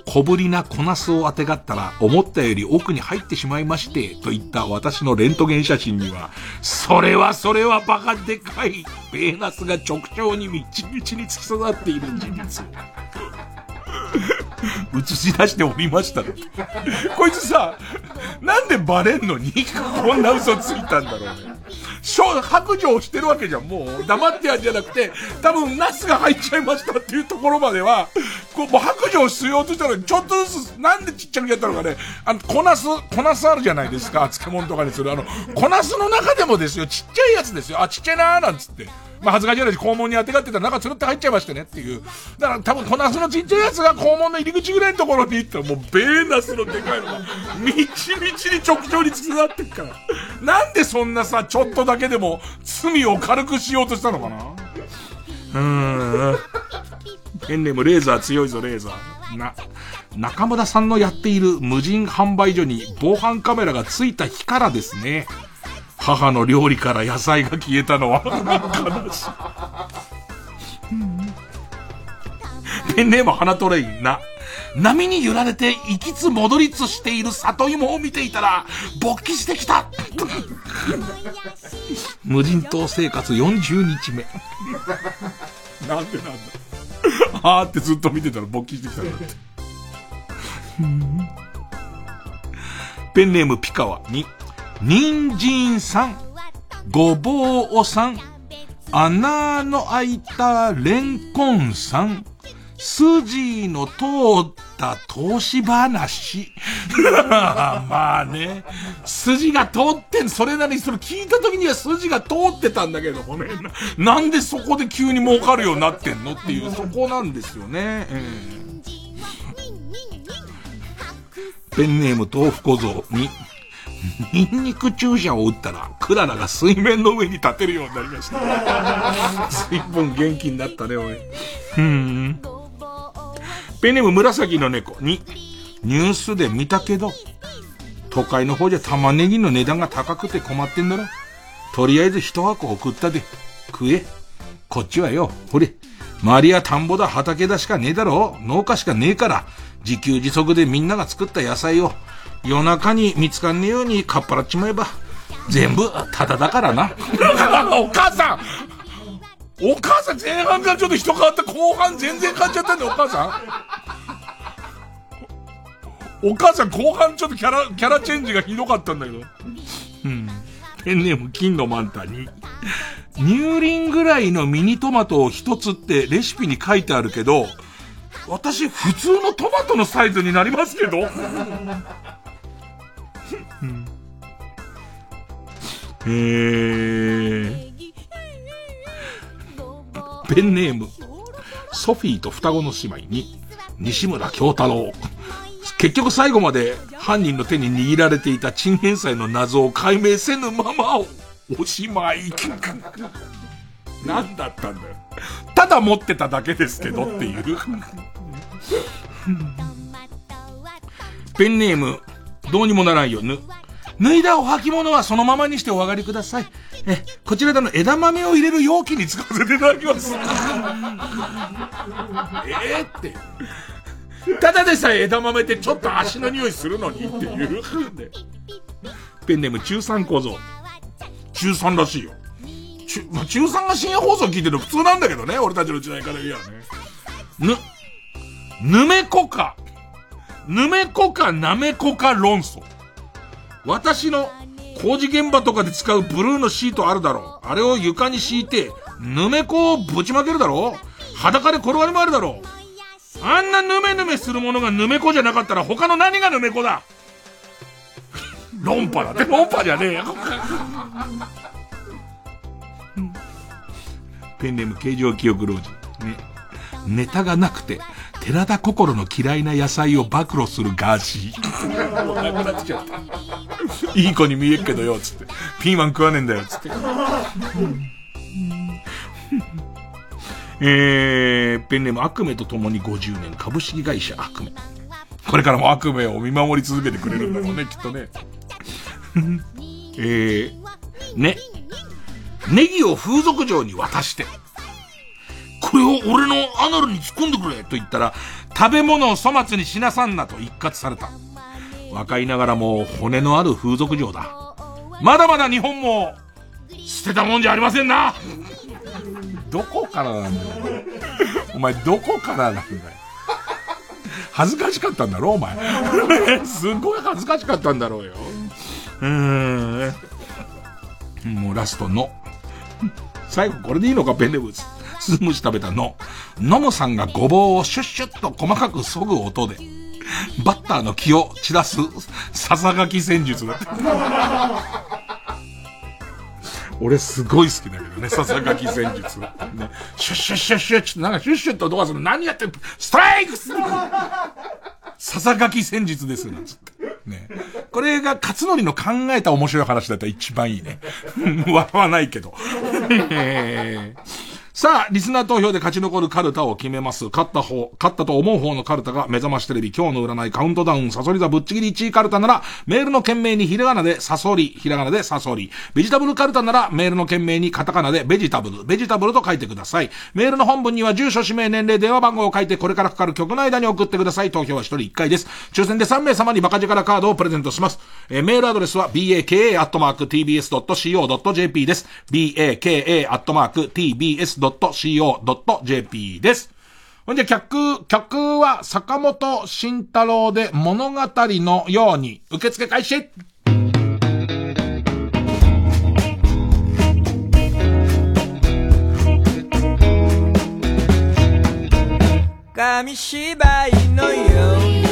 小ぶりな小ナスをあてがったら、思ったより奥に入ってしまいまして、といった私のレントゲン写真には、それはそれはバカでかい、ベーナスが直腸にみちみちに突き刺さっている事実。[LAUGHS] 映し出しておりましたこいつさ、なんでバレんのに？こんな嘘ついたんだろうね。白状してるわけじゃん、もう。黙ってやんじゃなくて、多分ナスが入っちゃいましたっていうところまでは、こう、もう白状しようとしたのに、ちょっとずつ、なんでちっちゃくやったのかね。あの、小ナス、小ナスあるじゃないですか、漬物とかにする。あの、小ナスの中でもですよ、ちっちゃいやつですよ。あ、ちっちゃいなーなんつって。まあ、恥ずかしい話、肛門に当てがってたら中つるって入っちゃいましてねっていう。だから多分、こナスのちっちゃいやつが肛門の入り口ぐらいのところに行ったら、もう、ベーナスのでかいのが、みちみちに直腸につなってっから。なんでそんなさ、ちょっとだけでも、罪を軽くしようとしたのかな？うーん。ペンネームレーザー強いぞ、レーザー。な、中村さんのやっている無人販売所に防犯カメラがついた日からですね。母の料理から野菜が消えたのは悲しい。ペンネーム花トレインな。波に揺られて行きつ戻りつしている里芋を見ていたら、勃起してきた無人島生活40日目。なんでなんだあーってずっと見てたら勃起してきたんだって。ペンネームピカワに、人参さん、ごぼうおさん、穴の開いたレンコンさん、筋の通った投資話。[LAUGHS] まあね、筋が通ってん、それなりにそれ聞いた時には筋が通ってたんだけどもね、ななんでそこで急に儲かるようになってんの？っていう、そこなんですよね。えー、ペンネーム豆腐小僧に、ニンニク注射を打ったら、クララが水面の上に立てるようになりました。随分元気になったね、おい。うん。ペネム紫の猫に、ニュースで見たけど、都会の方じゃ玉ねぎの値段が高くて困ってんだろ。とりあえず一箱送ったで、食え。こっちはよ、ほれ、周りは田んぼだ畑だしかねえだろ農家しかねえから、自給自足でみんなが作った野菜を夜中に見つかんねえようにかっぱらっちまえば、全部タダだからな。[LAUGHS] お母さんお母さん前半からちょっと人変わった後半全然変わっちゃったんだよ、お母さん。お母さん後半ちょっとキャラ、キャラチェンジがひどかったんだけど。うん。ペンネーム金のマンタに。乳輪ぐらいのミニトマトを一つってレシピに書いてあるけど、私普通のトマトのサイズになりますけど。うん、えー、ペンネーム、ソフィーと双子の姉妹に、西村京太郎。結局最後まで犯人の手に握られていた陳返済の謎を解明せぬままを、おしまい。[LAUGHS] 何だったんだよ。ただ持ってただけですけどっていう。[LAUGHS] ペンネーム、どうにもならんよ、ぬ。脱いだお履物はそのままにしてお上がりください。え、こちらでの枝豆を入れる容器に使わせていただきます。[LAUGHS] えって。ただでさえ枝豆ってちょっと足の匂いするのにっていう。ペンネーム中3小僧。中3らしいよ。中、まあ、中3が深夜放送聞いてるの普通なんだけどね、俺たちの時代から言えばね。ぬ、ぬめこか。ぬめこかなめこか論争。私の工事現場とかで使うブルーのシートあるだろう。あれを床に敷いて、ぬめこをぶちまけるだろう。裸で転がり回るだろう。あんなぬめぬめするものがぬめこじゃなかったら他の何がぬめこだ？論破だって論破じゃねえよ。ペンネーム形状記憶老人。ね。ネタがなくて、寺田心の嫌いな野菜を暴露するガーシー。もうなくなっちゃった。いい子に見えるけどよ、つって。ピーマン食わねえんだよ、つって。えー、ペンネーム悪夢と共に50年株式会社悪夢。これからも悪夢を見守り続けてくれるんだろうね、きっとね。[LAUGHS] えー、ね。ネギを風俗嬢に渡して、これを俺のアナルに突っ込んでくれと言ったら、食べ物を粗末にしなさんなと一括された。若いながらも骨のある風俗嬢だ。まだまだ日本も、捨てたもんじゃありませんなどこからなんだよ。お前どこからなんだよ。恥ずかしかったんだろお前。[LAUGHS] すごい恥ずかしかったんだろうよ。うーん。もうラストの。最後これでいいのか、ペンネブス。スムシ食べたの。ノムさんがごぼうをシュッシュッと細かく削ぐ音で、バッターの気を散らす、ささがき戦術だって。[LAUGHS] 俺すごい好きだけどね、ささがき戦術。ね、シュッシュッシュッシュッシュなんかシュッシュッと音がする何やってんストライクささがき戦術です、なんつって。ね。これが勝則の考えた面白い話だったら一番いいね。[LAUGHS] 笑わないけど。さあ、リスナー投票で勝ち残るカルタを決めます。勝った方、勝ったと思う方のカルタが目覚ましテレビ今日の占いカウントダウンサソリ座ぶっちぎり1位カルタなら、メールの件名にひらがなでサソリ、ひらがなでサソリ。ベジタブルカルタなら、メールの件名にカタカナでベジタブル、ベジタブルと書いてください。メールの本文には住所、氏名、年齢、電話番号を書いてこれからかかる曲の間に送ってください。投票は1人1回です。抽選で3名様にバカ力カードをプレゼントします。えー、メールアドレスは baka.tbs.co.jp です。baka.tbs.co.jp .jp です。ほんじゃ曲、曲は坂本慎太郎で物語のように受付開始紙芝居のように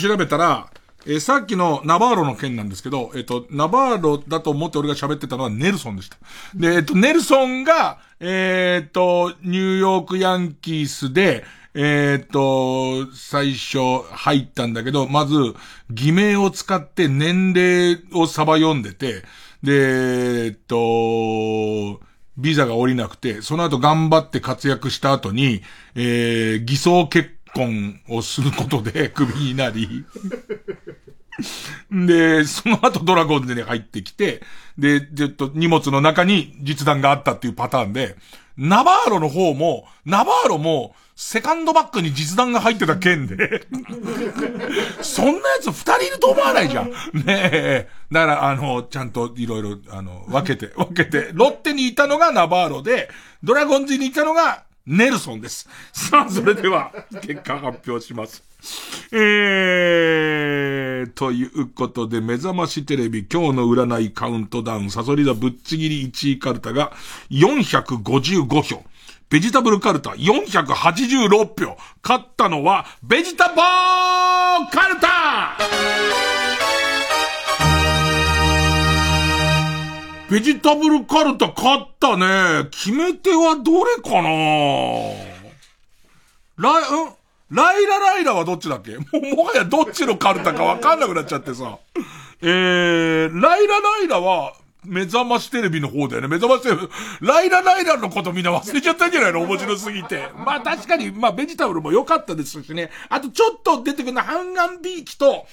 調べたら、えーさっきのナバーロの件なんですけど、えっと、ナバーロだと思って俺が喋ってたのはネルソンでした。で、えっと、ネルソンが、えっと、ニューヨークヤンキースで、えっと、最初入ったんだけど、まず、偽名を使って年齢をサバ読んでて、で、えっと、ビザが降りなくて、その後頑張って活躍した後に、えー、偽装結婚をすることで [LAUGHS] クビになり、で、その後ドラゴンズに入ってきて、で、ちょっと荷物の中に実弾があったっていうパターンで、ナバーロの方も、ナバーロも、セカンドバッグに実弾が入ってた件で、[LAUGHS] そんなやつ二人いると思わないじゃん。ねえ。だから、あの、ちゃんといろいろ、あの、分けて、分けて、ロッテにいたのがナバーロで、ドラゴンズにいたのがネルソンです。さあ、それでは、結果発表します。えー、ということで、目覚ましテレビ今日の占いカウントダウン、サソリ座ぶっちぎり1位カルタが455票。ベジタブルカルタ486票。勝ったのは、ベジタボーカルタベジタブルカルタ勝ったね。決め手はどれかな？ライ、うん？ライラライラはどっちだっけ？[LAUGHS] も、もはやどっちのカルタかわかんなくなっちゃってさ。えー、ライラライラは、目覚ましテレビの方だよね。目覚ましテレビ。ライラライラのことみんな忘れちゃったんじゃないの？面白すぎて。まあ確かに、まあベジタブルも良かったですしね。あとちょっと出てくるのは、半眼ビーキと、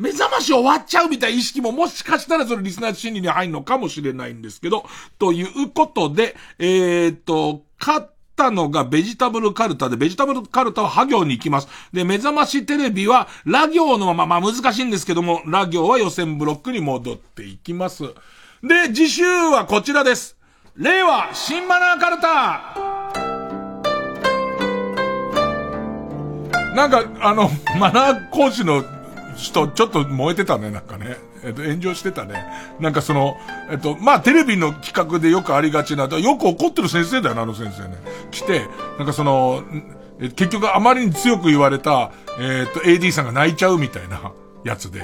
目覚まし終わっちゃうみたいな意識ももしかしたらそのリスナー心理に入るのかもしれないんですけど、ということで、えーっと、勝ったのがベジタブルカルタで、ベジタブルカルタはハ行に行きます。で、目覚ましテレビは、ラ行のまま、まあ難しいんですけども、ラ行は予選ブロックに戻っていきます。で、次週はこちらです。令和新マナーカルタなんか、あの、マナー講師の人、ちょっと燃えてたね、なんかね。えっと、炎上してたね。なんかその、えっと、まあ、テレビの企画でよくありがちな、よく怒ってる先生だよな、あの先生ね。来て、なんかその、結局あまりに強く言われた、えっと、AD さんが泣いちゃうみたいなやつで。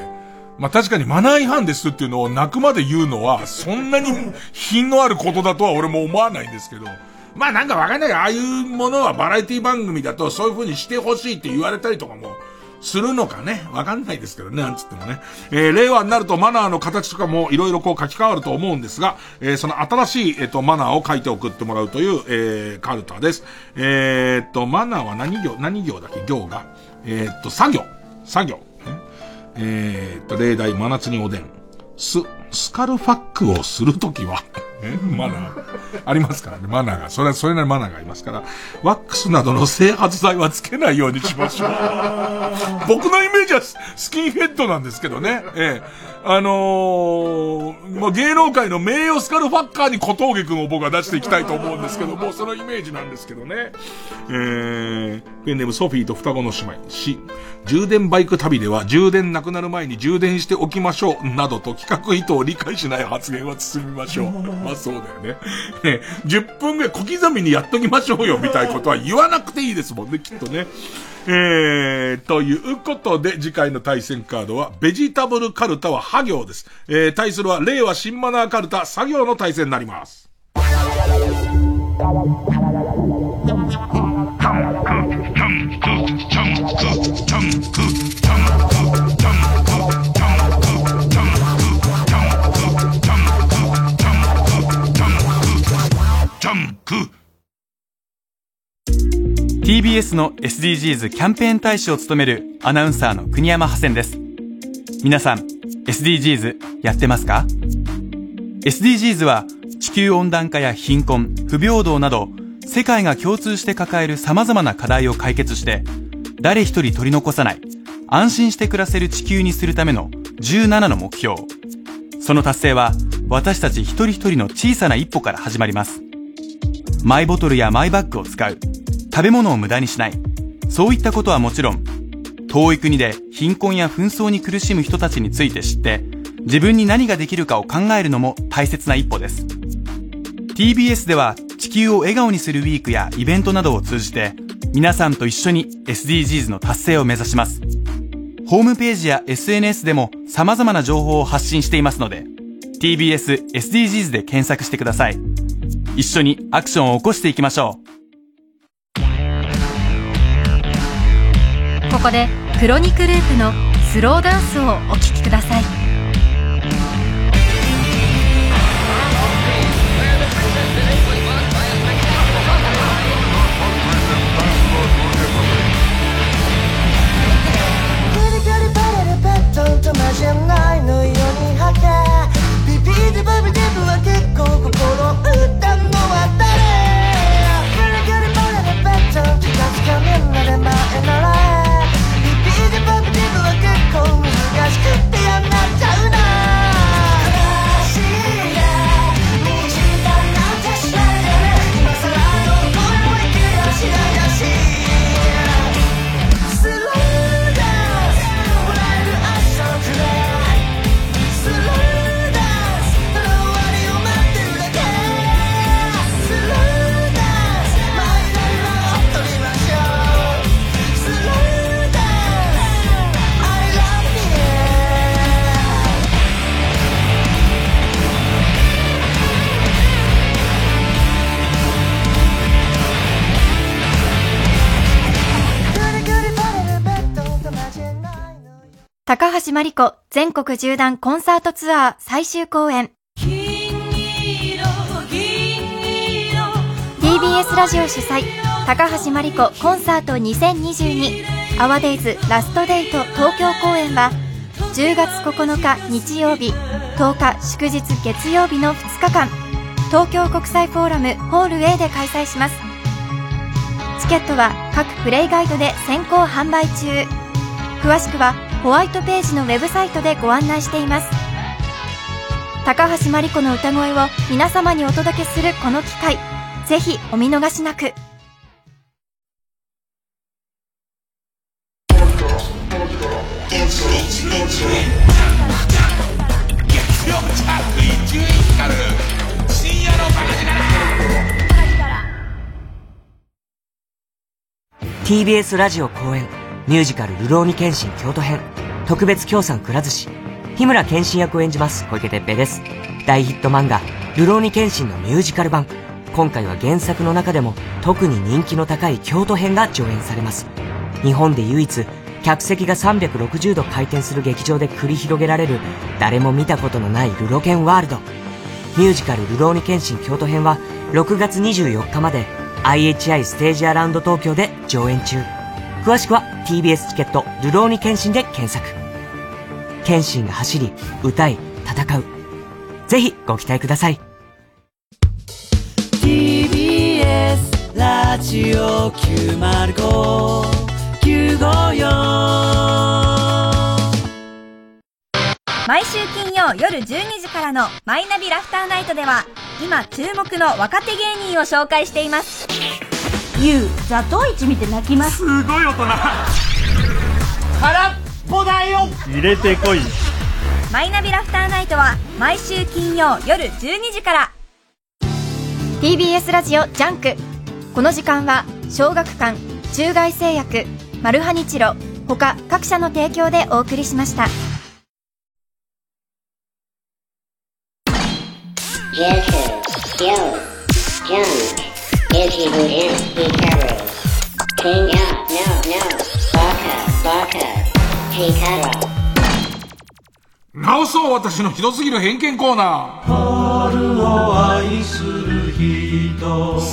まあ、確かにマナー違反ですっていうのを泣くまで言うのは、そんなに品のあることだとは俺も思わないんですけど。まあなんかわかんない、ああいうものはバラエティ番組だとそういう風にしてほしいって言われたりとかも、するのかね？わかんないですけどね、なんつってもね。えー、令和になるとマナーの形とかもいろいろこう書き換わると思うんですが、えー、その新しい、えっ、と、マナーを書いて送ってもらうという、えー、カルタです。えー、っと、マナーは何行、何行だっけ？行が。えー、っと、作業。作業。えー、っと、例題、真夏におでん。ス、スカルファックをするときは、えマナー。ありますからね、マナーが。それは、それなりマナーがありますから、ワックスなどの整髪剤はつけないようにしましょう。僕のイメージはスキンヘッドなんですけどね。ええあのー、もう芸能界の名誉スカルファッカーに小峠くんを僕は出していきたいと思うんですけども、そのイメージなんですけどね。えー、ペンネームソフィーと双子の姉妹。し、充電バイク旅では充電なくなる前に充電しておきましょう。などと企画意図を理解しない発言は包みましょう。まあそうだよね。[LAUGHS] ね、10分ぐらい小刻みにやっときましょうよ、みたいなことは言わなくていいですもんね、きっとね。えー、ということで、次回の対戦カードは、ベジタブルカルタはハ行です。えー、対するは、令和新マナーカルタ、作業の対戦になります。TBS の SDGs キャンペーン大使を務めるアナウンサーの国山ハセンです。皆さん SDGs やってますか？SDGs は地球温暖化や貧困不平等など世界が共通して抱える様々な課題を解決して誰一人取り残さない安心して暮らせる地球にするための17の目標。その達成は私たち一人一人の小さな一歩から始まります。マイボトルやマイバッグを使う。食べ物を無駄にしない。そういったことはもちろん遠い国で貧困や紛争に苦しむ人たちについて知って自分に何ができるかを考えるのも大切な一歩です。TBS では地球を笑顔にするウィークやイベントなどを通じて皆さんと一緒に SDGs の達成を目指します。ホームページや SNS でも様々な情報を発信していますので TBS SDGs で検索してください。一緒にアクションを起こしていきましょう。ここでクロニクループのスローダンスをお聴きください。ギリギリバレるペットとマじゃないのようにはけ。ビビでバビデブは結構心打構高橋真理子全国縦断コンサートツアー最終公演。TBS ラジオ主催高橋真理子コンサート2022アワデイズラストデート東京公演は10月9日日曜日10日祝日月曜日の2日間。東京国際フォーラムホール A で開催します。チケットは各プレイガイドで先行販売中。詳しくはホワイトページのウェブサイトでご案内しています。高橋真理子の歌声を皆様にお届けするこの機会ぜひお見逃しなく。TBS ラジオ公演。ミュージカル「流浪に剣心京都編」特別協賛くら寿司。日村剣心役を演じます小池徹平です。大ヒット漫画「流浪に剣心」のミュージカル版。今回は原作の中でも特に人気の高い京都編が上演されます。日本で唯一客席が360度回転する劇場で繰り広げられる誰も見たことのないルロケンワールド。ミュージカル「流浪に剣心京都編」は6月24日まで IHI ステージアラウンド東京で上演中。詳しくは TBS チケット「流浪に剣心」で検索。剣心が走り歌い戦う。ぜひご期待ください。TBS ラジオ905954毎週金曜夜12時からの「マイナビラフターナイト」では今注目の若手芸人を紹介していますゆうザトウイチ見て泣きます。すごい大人。空っぽだよ。入れてこい。マイナビラフターナイトは毎週金曜夜12時から。TBS ラジオ JUNK。この時間は小学館中外製薬マルハニチロ他各社の提供でお送りしました。Joseph, Yo, Junk, Izzy Budin, Hikaru. King up, no, no, Baka, Baka, Hikaru. 直そう私のひどすぎる偏見コーナー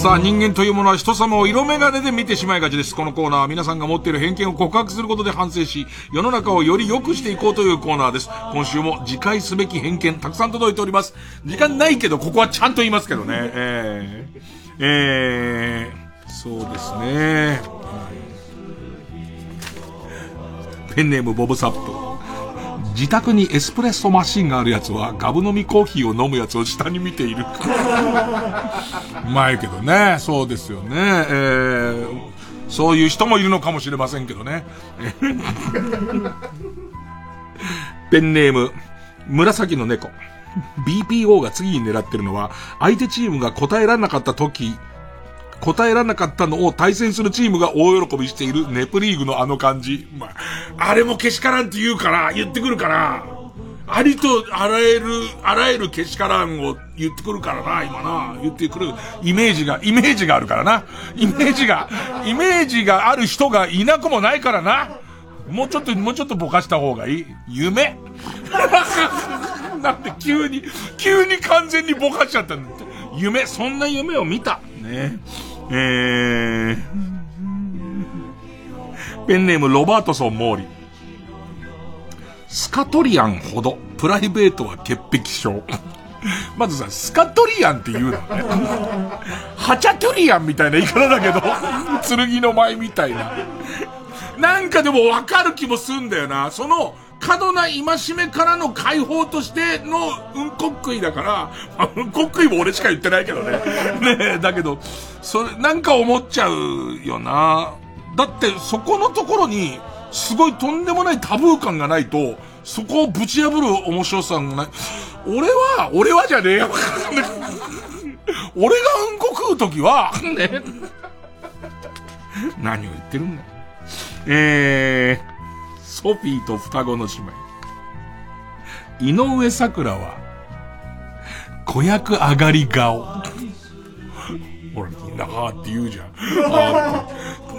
さあ人間というものは人様を色眼鏡で見てしまいがちです。このコーナーは皆さんが持っている偏見を告白することで反省し、世の中をより良くしていこうというコーナーです。今週も次回すべき偏見たくさん届いております。時間ないけど、ここはちゃんと言いますけどね。えー、えー、そうですね。ペンネームボブサップ。自宅にエスプレッソマシンがあるやつは、ガブ飲みコーヒーを飲むやつを下に見ている。[LAUGHS] うまいけどね。そうですよね。えー、そういう人もいるのかもしれませんけどね。[LAUGHS] ペンネーム、紫の猫。BPO が次に狙ってるのは、相手チームが答えられなかった時、答えられなかったのを対戦するチームが大喜びしているネプリーグのあの感じ。まあ、あれもけしからんって言うから、言ってくるから、ありとあらゆる、あらゆるけしからんを言ってくるからな、今な。言ってくるイメージが、イメージがあるからな。イメージが、イメージがある人がいなくもないからな。もうちょっと、もうちょっとぼかした方がいい。夢 [LAUGHS] なんで急に、急に完全にぼかしちゃったんだって。夢、そんな夢を見た。ね。えー、ペンネームロバートソン・モーリー。スカトリアンほど、プライベートは潔癖症。まずさ、スカトリアンって言うのね。ハチャトリアンみたいな言い方だけど、剣の舞みたいな。なんかでもわかる気もすんだよな。その、過度な戒めからの解放としてのうんこっくいだから、まあうんこっくいも俺しか言ってないけどね。[LAUGHS] ねえ、だけど、それ、なんか思っちゃうよな。だって、そこのところに、すごいとんでもないタブー感がないと、そこをぶち破る面白さがない。俺は、俺はじゃねえよ。[LAUGHS] 俺がうんこ食うときは、ね。何を言ってるんだ。えー、ソフィーと双子の姉妹。井上桜は、子役上がり顔。ほら、みんなあーって言うじゃん。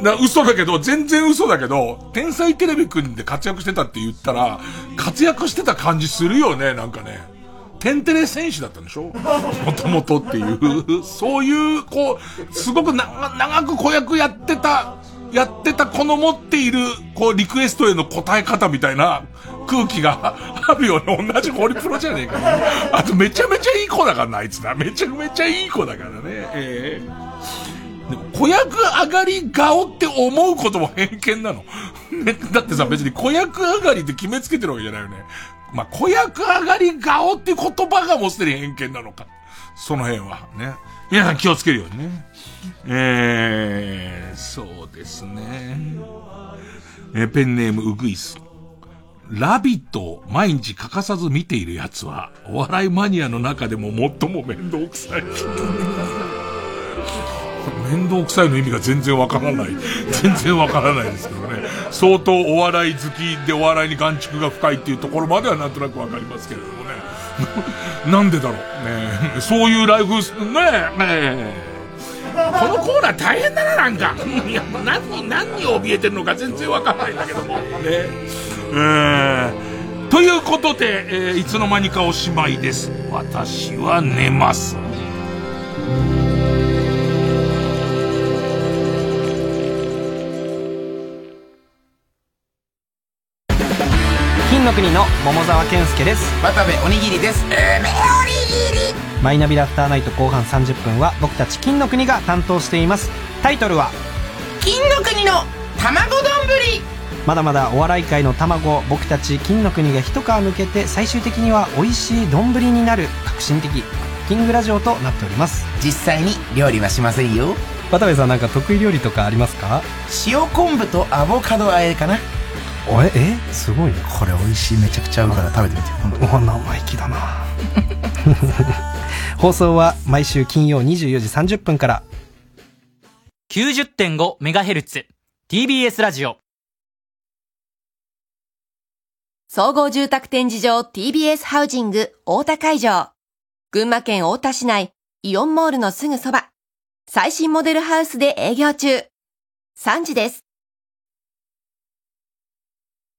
な、嘘だけど、全然嘘だけど、天才テレビくんで活躍してたって言ったら、活躍してた感じするよね、なんかね。天テレ選手だったんでしょ？もともとっていう、そういう、こう、すごく長く子役やってた、やってた子の持っている、こう、リクエストへの答え方みたいな空気があるよね。同じホリプロじゃねえかな。あと、めちゃめちゃいい子だからな、あいつな。めちゃめちゃいい子だからね。ええでも子役上がり顔って思うことも偏見なの。[LAUGHS] ね、だってさ、別に子役上がりって決めつけてるわけじゃないよね。まあ、子役上がり顔って言葉がもうすでに偏見なのか。その辺はね。皆さん気をつけるようにね。えー、そうですね。えーペンネームウグイス。ラビットを毎日欠かさず見ている奴は、お笑いマニアの中でも最も面倒くさい。面倒くさいの意味が全然わからない。全然わからないですけどね。相当お笑い好きでお笑いに眼蓄が深いっていうところまではなんとなくわかりますけれどもね。[LAUGHS] なんでだろう。ねそういうライフ、ねえ、ね。このコーナー大変だな、なんか。いや、何に、何に怯えてるのか全然わかんないんだけども。ね。えー、ということで、えーいつの間にかおしまいです。私は寝ます。国の桃沢健介です。渡部おにぎりです。えめおにぎり。マイナビラフターナイト後半30分は僕たち金の国が担当しています。タイトルは？金の国の卵丼。まだまだお笑い界の卵僕たち金の国が一皮抜けて最終的には美味しい丼になる。革新的。クッキングラジオとなっております。実際に料理はしませんよ。渡部さんなんか得意料理とかありますか？塩昆布とアボカド和えかなおえ？え？すごいね。これ美味しい。めちゃくちゃ合うから食べてみて。今度お生意気だな。[LAUGHS] 放送は毎週金曜24時30分から。90.5MHz TBS ラジオ。総合住宅展示場 TBS ハウジング大田会場。群馬県太田市内イオンモールのすぐそば。最新モデルハウスで営業中。3時です。